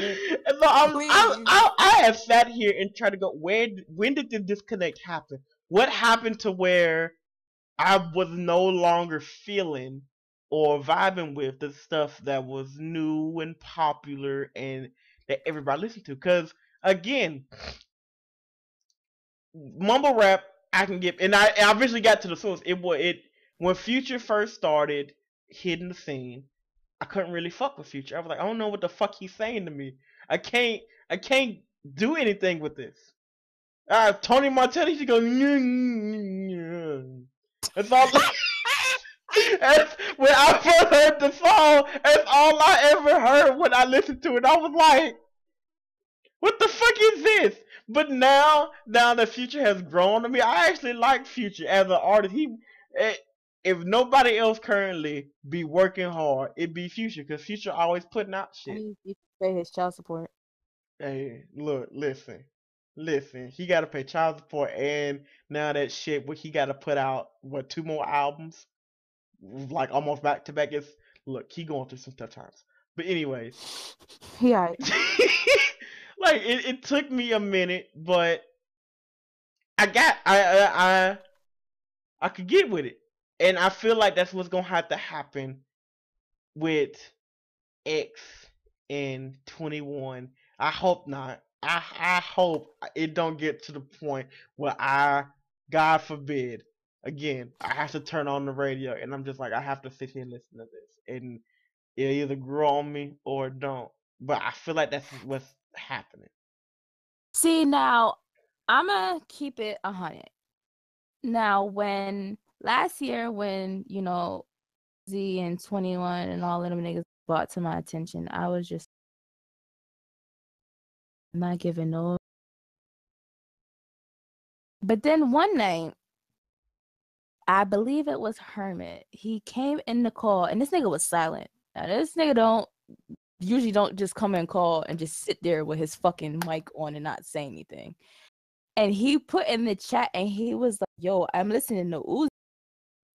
And so I'm, I, Please. I, I have sat here and tried to go where when did the disconnect happen? What happened to where I was no longer feeling or vibing with the stuff that was new and popular and that everybody listened to? Because again, mumble rap I can get, and I, I eventually got to the source. It was it when Future first started hitting the scene. I couldn't really fuck with Future. I was like, I don't know what the fuck he's saying to me. I can't I can't do anything with this. Uh, Tony Montana used to go. That's all. that's, when I first heard the song, that's all I ever heard when I listened to it. I was like, "What the fuck is this?" But now, now that Future has grown on me, I actually like Future as an artist. He, eh, if nobody else currently be working hard, it'd be Future because Future always putting out shit. to pay his child support. Hey, look, listen, listen. He got to pay child support, and now that shit, what he got to put out, what two more albums, like almost back to back. Is look, he going through some tough times. But anyways, Yeah, like it, it took me a minute, but I got I I I, I could get with it, and I feel like that's what's gonna have to happen with X and Twenty One. I hope not. I I hope it don't get to the point where I, God forbid, again, I have to turn on the radio and I'm just like I have to sit here and listen to this, and it either grow on me or don't. But I feel like that's what's happening. See now, I'm gonna keep it a hundred. Now, when last year, when you know, Z and Twenty One and all of them niggas brought to my attention, I was just not giving no. But then one night, I believe it was Hermit. He came in the call, and this nigga was silent. Now this nigga don't usually don't just come and call and just sit there with his fucking mic on and not say anything. And he put in the chat and he was like, "Yo, I'm listening to Uzi,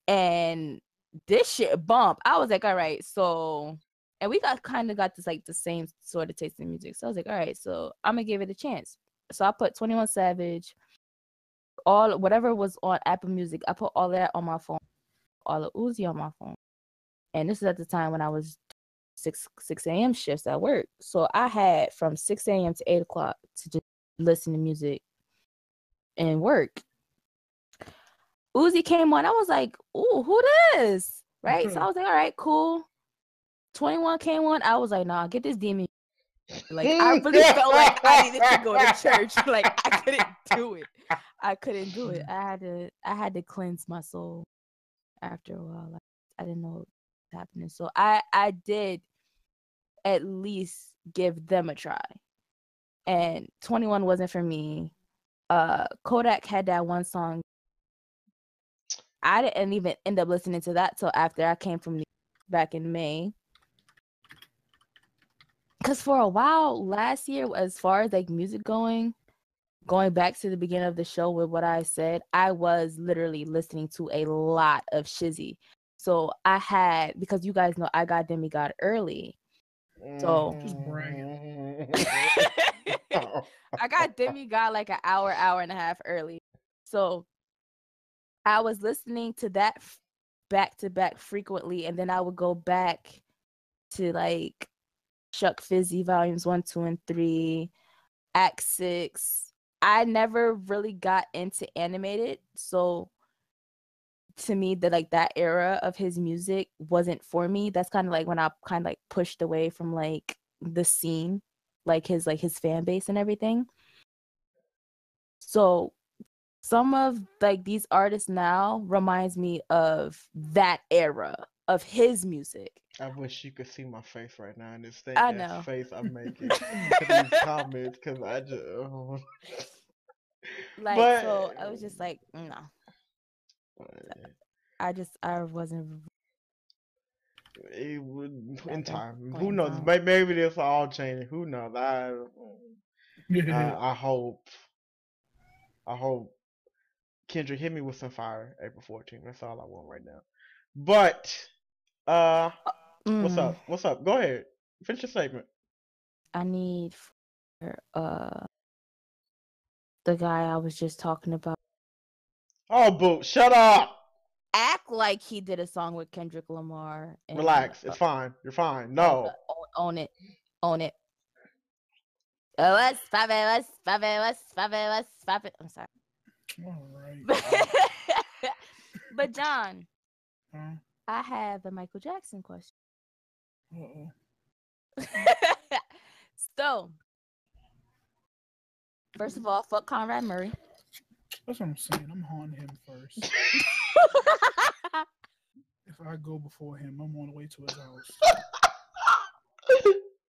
and this shit bump." I was like, "All right, so." And we got kind of got this like the same sort of taste in music. So I was like, all right, so I'm gonna give it a chance. So I put 21 Savage, all whatever was on Apple Music, I put all that on my phone, all of Uzi on my phone. And this is at the time when I was six six a.m. shifts at work. So I had from six a.m. to eight o'clock to just listen to music and work. Uzi came on. I was like, "Ooh, who this?" Right. so I mm-hmm. was like, "All right, cool." Twenty one came on. I was like, "Nah, get this demon." Like I really felt like I needed to go to church. Like I couldn't do it. I couldn't do it. I had to. I had to cleanse my soul after a while. Like, I didn't know happening. So I I did at least give them a try. And 21 wasn't for me. Uh Kodak had that one song. I didn't even end up listening to that till after I came from New back in May. Cause for a while last year, as far as like music going, going back to the beginning of the show with what I said, I was literally listening to a lot of Shizzy. So I had because you guys know I got Demigod early. So- mm-hmm. I got Demigod like an hour, hour and a half early. So I was listening to that back to back frequently, and then I would go back to like Chuck Fizzy volumes one, two, and three, Act Six. I never really got into animated, so to me that like that era of his music wasn't for me. That's kind of like when I kind of like pushed away from like the scene, like his like his fan base and everything. So some of like these artists now reminds me of that era of his music. I wish you could see my face right now and this thing I know. face I'm making these comments because I just. oh. Like But- so I was just like, no. I just I wasn't It would in time. Who knows? time. Maybe this all changing. Who knows? I, I I hope. I hope. Kendrick hit me with some fire April 14th. That's all I want right now. But uh what's Mm, up? What's up? Go ahead. Finish your statement. I need for uh the guy I was just talking about. Oh boo, shut up. Act like he did a song with Kendrick Lamar. and, Relax. uh, It's fine. You're fine. No. own, own it. Own it. Oh, let's fabulous, fabulous, fabulous, fabulous. I'm sorry. All right. but John, Huh? I have a Michael Jackson question. So, first of all, fuck Conrad Murray. That's what I'm saying. I'm haunting him first. if I go before him, I'm on the way to his house.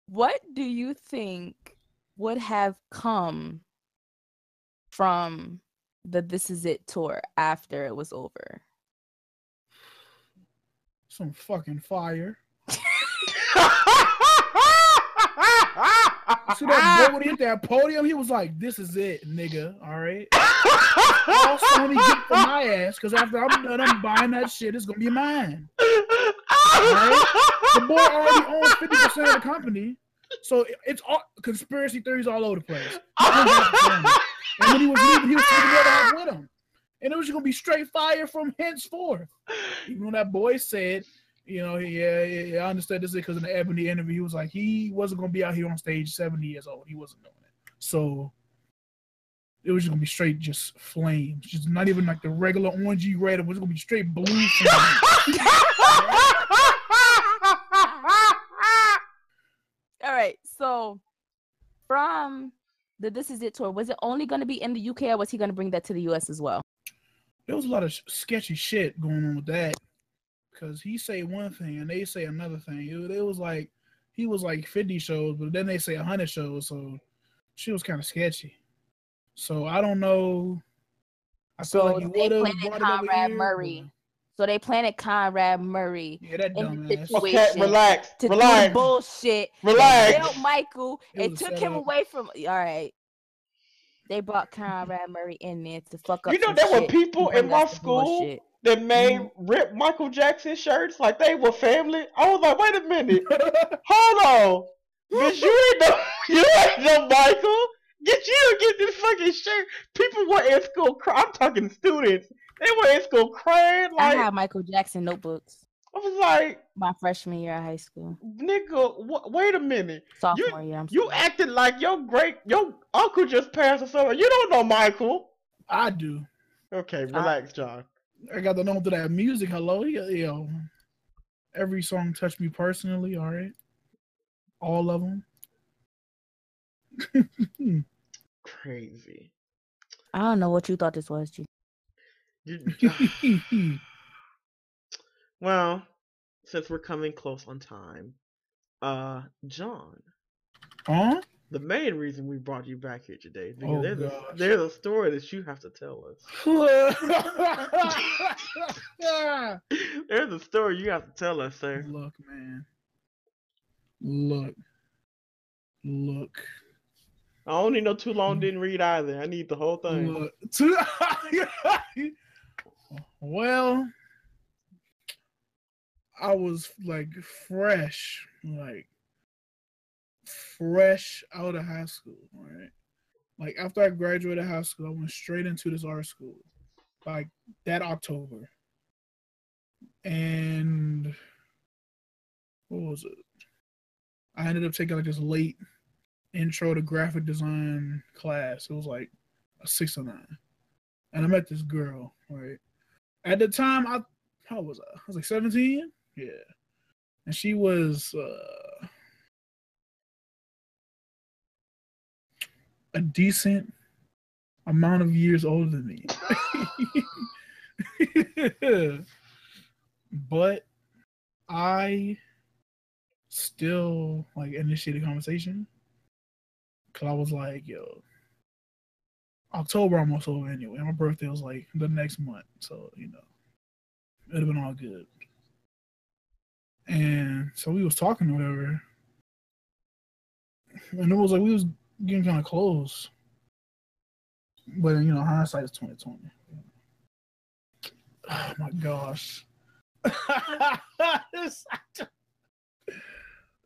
what do you think would have come from the This Is It tour after it was over? Some fucking fire. See that boy when he hit that podium? He was like, "This is it, nigga." All right. All Sony get for my ass, because after I'm done, I'm buying that shit. It's gonna be mine. The boy already owns fifty percent of the company, so it's all conspiracy theories all over the place. And when he was leaving, he was taking the other half with him, and it was just gonna be straight fire from henceforth. Even when that boy said, you know, yeah, yeah, I understood this because in the Ebony interview, he was like, he wasn't gonna be out here on stage 70 years old. He wasn't doing it. So it was just gonna be straight just flames. Just not even like the regular orangey red. It was gonna be straight blue. All right. So, from the This Is It tour, was it only going to be in the UK or was he going to bring that to the US as well? there was a lot of sketchy shit going on with that because he say one thing and they say another thing. It, it was like he was like 50 shows, but then they say 100 shows, so she was kind of sketchy. So I don't know. I feel So like he they planted brought it Conrad here, Murray. So they planted Conrad Murray Yeah, that in the situation okay, relax. to Relax. the bullshit. Relax. They built Michael It and took him setup. away from. All right. They brought Conrad Murray in there to fuck up. You know some there were people in my school bullshit. That made Mm-hmm. rip Michael Jackson shirts like they were family. I was like, wait a minute, hold on, bitch, you ain't no, you ain't no Michael. Get you to get this fucking shirt. People were in school. Cry- I'm talking students. They were in school crying I like had Michael Jackson notebooks I was like, my freshman year of high school, nigga, wh- wait a minute. sophomore year. I'm You sorry. acted like your great your uncle just passed or something. You don't know Michael. I do. Okay, relax, John. I got to know to that music. Hello, you you know, every song touched me personally. All right, all of them. Crazy. I don't know what you thought this was, G. Well, since we're coming close on time, uh, John, huh? The main reason we brought you back here today is because Oh, there's, a, there's a story that you have to tell us. There's a story you have to tell us, sir. Look, man. Look. Look. I don't only know too long didn't read either. I need the whole thing. Look. To- well, I was like fresh, like fresh out of high school, right? Like after I graduated high school, I went straight into this art school, like that October. and what was it? I ended up taking like this late intro to graphic design class. It was like a six or nine. And I met this girl, right? At the time, I how was I? I was like 17. Yeah. And she was uh a decent amount of years older than me. but I still like initiated conversation because I was like, yo, October almost over anyway. My birthday was like the next month, so you know, it'd have been all good. And so we was talking or whatever, and it was like we was getting kind of close. But you know, hindsight is twenty twenty. Oh my gosh. it's,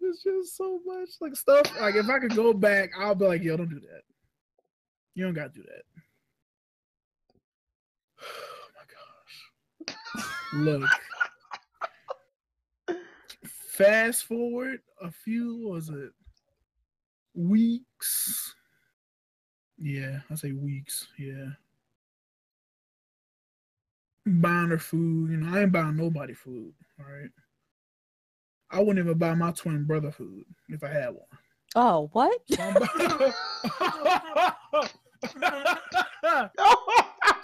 it's just so much like stuff. Like if I could go back, I'll be like, yo, don't do that. You don't gotta do that. Oh my gosh. Look. Fast forward a few was it weeks? Yeah, I say weeks. Yeah. Buying her food, you know, I ain't buying nobody food. All right. I wouldn't even buy my twin brother food if I had one. Oh, what? So I'm, bu-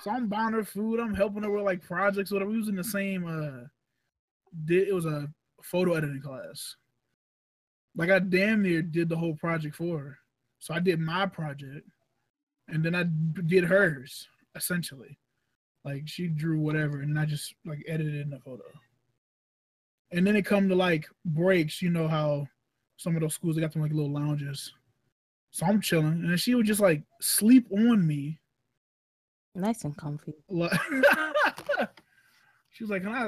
so I'm buying her food. I'm helping her with like projects, whatever. We was in the same. uh Did it was a photo editing class. Like I damn near did the whole project for her. So I did my project, and then I did hers essentially. Like she drew whatever, and I just like edited in the photo. And then it come to like breaks. You know how some of those schools they got them like little lounges. So I'm chilling, and then she would just like sleep on me. Nice and comfy. She was like, "Can I?"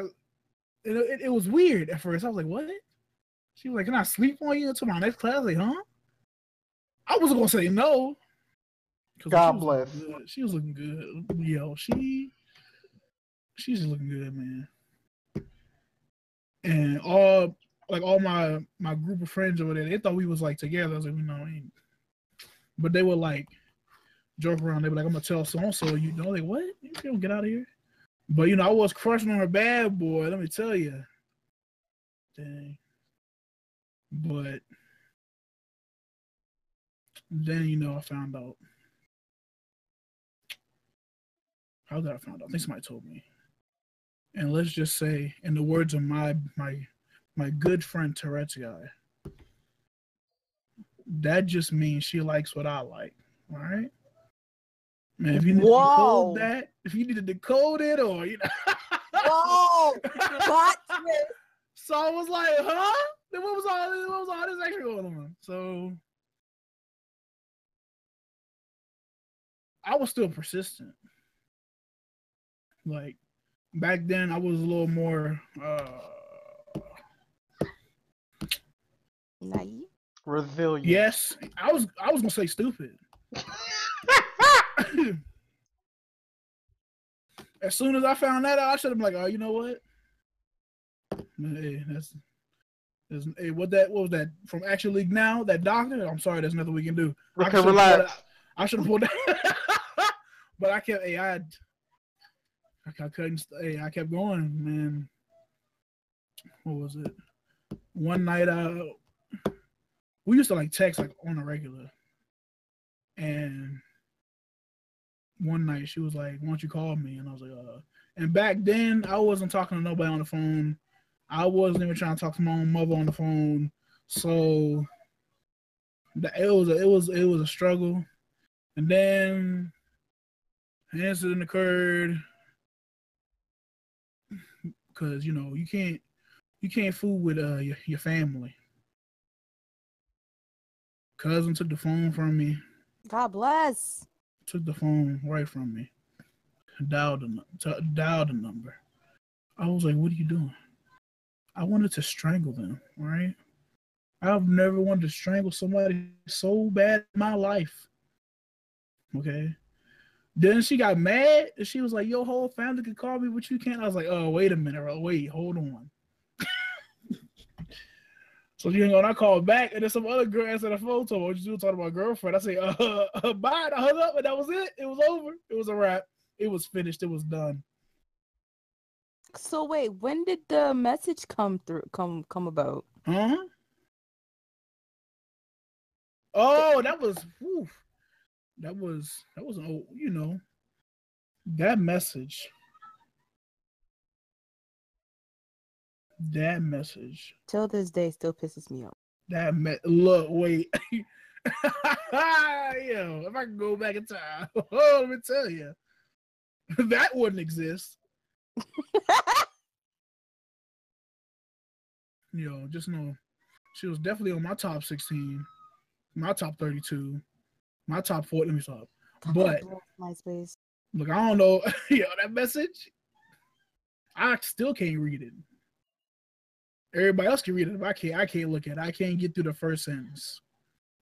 It, it, it was weird at first. I was like, "What?" She was like, "Can I sleep on you until my next class?" Like, huh? I wasn't gonna say no. God she bless. She was looking good. Yo, she, she's looking good, man. And all like all my my group of friends over there, they thought we was like together. I was like, we know, ain't. But they were like joke around. They were like, I'm gonna tell so and so. You know, like what? You don't get out of here. But you know, I was crushing on her bad boy. Let me tell you. Dang. But then you know, I found out. How did I find out? I think somebody told me. And let's just say, in the words of my my my good friend Tourette's guy, that just means she likes what I like. All right. Man, if you need to decode that, if you need to decode it or you know Whoa! Plot twist. So I was like, huh? Then what was all what was all this extra going on? So I was still persistent. Like back then I was a little more uh Naive. Resilient. yes, I was I was gonna say stupid. as soon as I found that out, I should have been like, oh, you know what? Hey, that's, hey, what that what was that from Action League now? That doctor? I'm sorry, there's nothing we can do. I Okay, should've pulled relax. that- I should have pulled that, but I kept. Hey, I, I, I couldn't. Hey, I kept going, man. What was it? One night, uh, we used to like text like on a regular, and one night she was like, "Why don't you call me?" And I was like, "Uh." And back then, I wasn't talking to nobody on the phone. I wasn't even trying to talk to my own mother on the phone. So the, it was a, it was it was a struggle. And then an incident occurred because you know you can't you can't fool with uh your, your family. Cousin took the phone from me. God bless. Took the phone right from me. Dialed the dialed the number. I was like, "What are you doing?" I wanted to strangle them. Right? I've never wanted to strangle somebody so bad in my life. Okay. Then she got mad and she was like, Your whole family can call me, but you can't. I was like, Oh, wait a minute. Oh, wait, hold on. so you know, and I called back, and then some other girl answered the phone me, What you do talking about girlfriend? I say, uh, uh bye. And I hung up, and that was it. It was over. It was a wrap. It was finished. It was done. So wait, when did the message come through? Come come about? Huh? Oh, that was whew, that was that was an old, you know, that message. That message. Till this day, still pisses me off. That me- look, wait. Yo, if I could go back in time, oh, let me tell you, that wouldn't exist. Yo, just know she was definitely on my top 16, my top 32, my top 40. Let me stop. But MySpace. look, I don't know. Yo, that message, I still can't read it. Everybody else can read it. If I can't, I can't look at it. I can't get through the first sentence.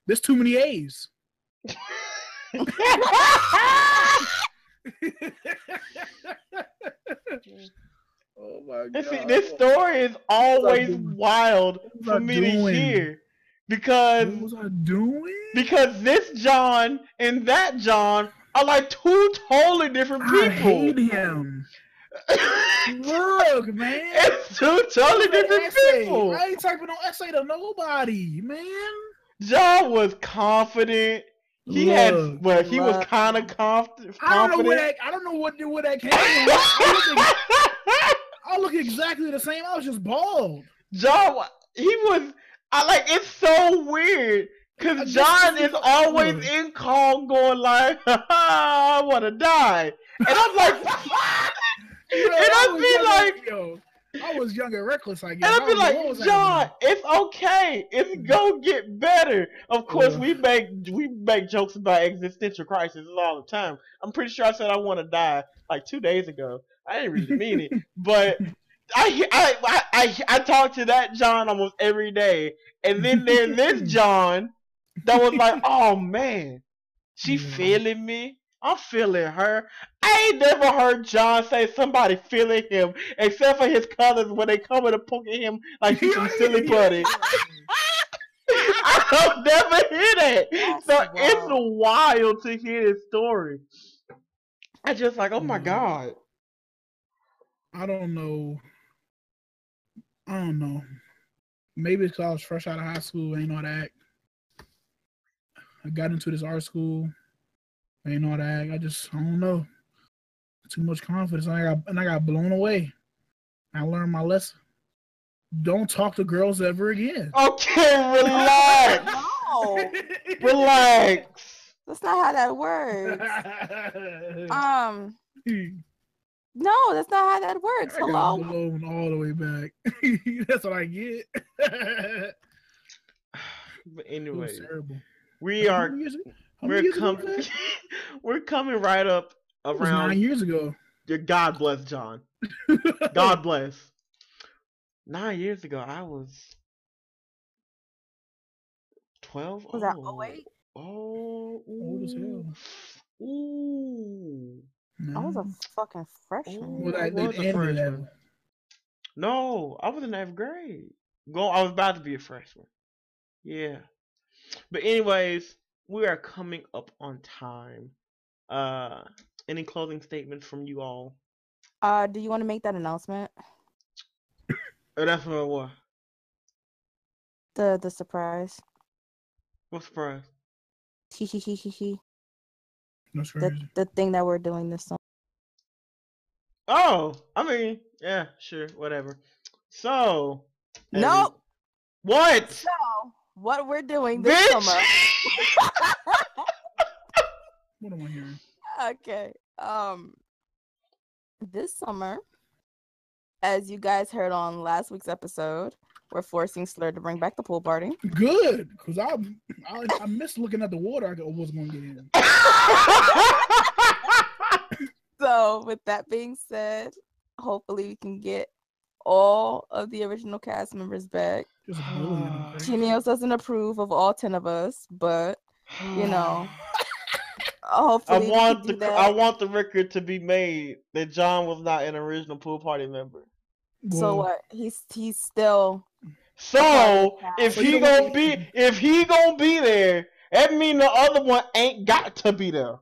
There's too many A's. oh my And see, god. this story is always wild for me to hear because What was I doing? because this John and that John are like two totally different I hate people. him. Look, man. it's two totally different Essay. people. I ain't typing no essay to nobody, man. John was confident. He had Look, well, he was kind of conf- confident. I don't know where that. I don't know what where that came from. I look, I look exactly the same. I was just bald. John, he was. I like. It's so weird because John is always in call, going like, "I want to die," and I'm like, Yo, and I I'd be like, and- yo, I was young and reckless. I and guess. I I'd be like, John, it's okay. It's mm-hmm. gonna get better. Of course, Ugh. we make we make jokes about existential crises all the time. I'm pretty sure I said I want to die like two days ago. I didn't really mean it, but I I I I, I talk to that John almost every day, and then there's this John that was like, oh man, she Yeah. feeling me. I'm feeling her. I ain't never heard John say somebody feeling him, except for his cousins when they come in and poke at him like he's some silly putty. I don't never hear that. That's so it's wild. to hear this story. I just like, oh my Mhm. god. I don't know. I don't know. Maybe it's because I was fresh out of high school, ain't know that. act. I got into this art school, ain't know that. act. I just, I don't know. Too much confidence, and I got, and I got blown away. I learned my lesson. Don't talk to girls ever again. Okay, relax. No, relax. that's not how that works. Um, no, that's not how that works. I got Hello. blown all the way back. That's what I get. But anyway, we are many years ago- how many we're coming we're coming right up It was nine years ago. your God bless John. God bless. Nine years ago, I was twelve. Was that oh, 08? Oh, Old as hell. ooh, ooh. I was a fucking freshman. Ooh. Well, I that, that was a freshman. No, I was in eighth grade. Go, I was about to be a freshman. Yeah. But anyways, we are coming up on time. Uh, any closing statements from you all? Uh, do you want to make that announcement? Oh, that's what. What? The the surprise. What surprise? He he he he he. That's The the thing that we're doing this summer. Oh, I mean, yeah, sure, whatever. So. and- Nope. What? So what we're doing this Bitch. summer. What am I hearing? Okay. Um this summer, as you guys heard on last week's episode, we're forcing Slur to bring back the pool party. Good, because I, I I missed looking at the water. I was going to get in. So with that being said, hopefully we can get all of the original cast members back. Just a bully in the face. Chineos doesn't approve of all ten of us, but you know, I hopefully we want the that. I want the record to be made that John was not an original pool party member. so Well, what? He's he's still So if he gonna be if he gonna be there, that mean the other one ain't got to be there.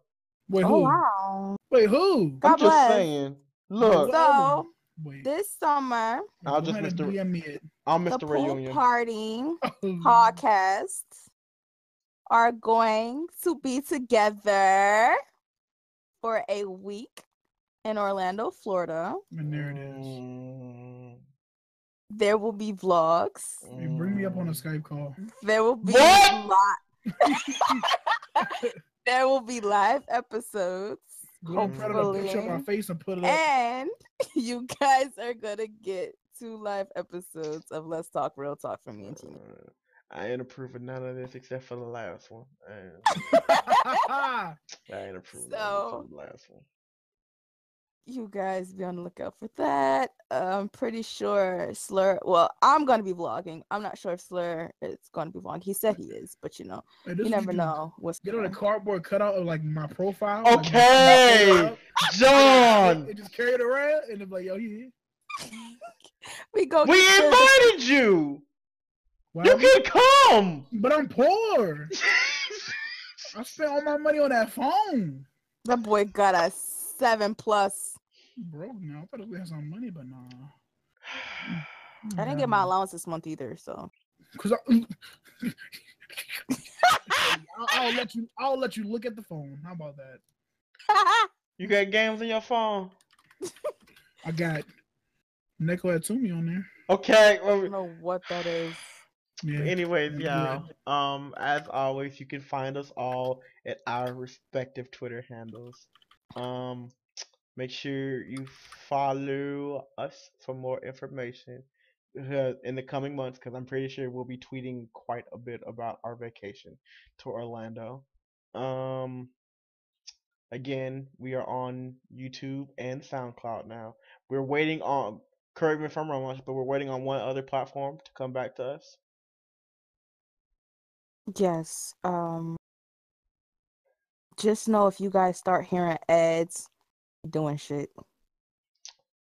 Wait, oh who? wow. Wait, who? God I'm just saying. Look, So Wait. this summer I'll just ahead and Mr. DM me it. I'm the Mr. pool Reunion. party Mm. Podcasts are going to be together for a week in Orlando, Florida. And there it is. Mm, There will be vlogs. Hey, bring me up on a mm. Skype call. There will be What? li- there will be live episodes. Go ahead and print a picture my Hopefully. face and put it up. And you guys are gonna get two live episodes of Let's Talk Real Talk from me and Tina. I ain't approving none of this except for the last one. I ain't, I ain't approving none of So- the last one. You guys be on the lookout for that. I'm pretty sure Slur. Well, I'm gonna be vlogging. I'm not sure if Slur is gonna be vlogging. He said he is, but you know, Hey, you never what know what's Get on a cardboard cutout of like my profile. like, my- my Okay, profile, John, And just carry it around and it's like, yo, he here. We go. we get the- invited you. Why You am I- can come. But I'm poor. I spent all my money on that phone. That boy got a seven plus. Broke now. I thought we had some money, but nah. I didn't get my allowance this month either, so Cause I, I'll, I'll let you. I'll let you look at the phone. How about that? You got games on your phone? I got Neko Atsume on there. Okay. I don't know what that is. Yeah. anyways, Yeah. Um, as always, you can find us all at our respective Twitter handles. Um, make sure you follow us for more information uh, in the coming months, because I'm pretty sure we'll be tweeting quite a bit about our vacation to Orlando. Um, again, we are on YouTube and SoundCloud now. We're waiting on. Correct me if I'm wrong, but we're waiting on one other platform to come back to us. Yes. Um. Just know if you guys start hearing ads, doing shit.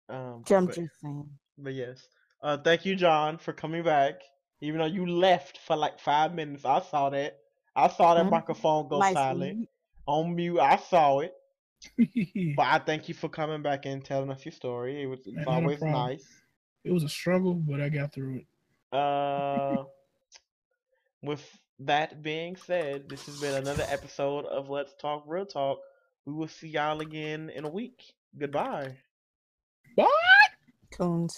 Um, I'm but, just saying. but yes, uh, thank you, John, for coming back. Even though you left for like five minutes, I saw that. I saw that Mhm. microphone go Nice silent lead. on mute. I saw it, but I thank you for coming back and telling us your story. It was it's always problem. nice. it was a struggle, but I got through it. Uh, with that being said, this has been another episode of Let's Talk Real Talk. We will see y'all again in a week. Goodbye. Bye. Coons.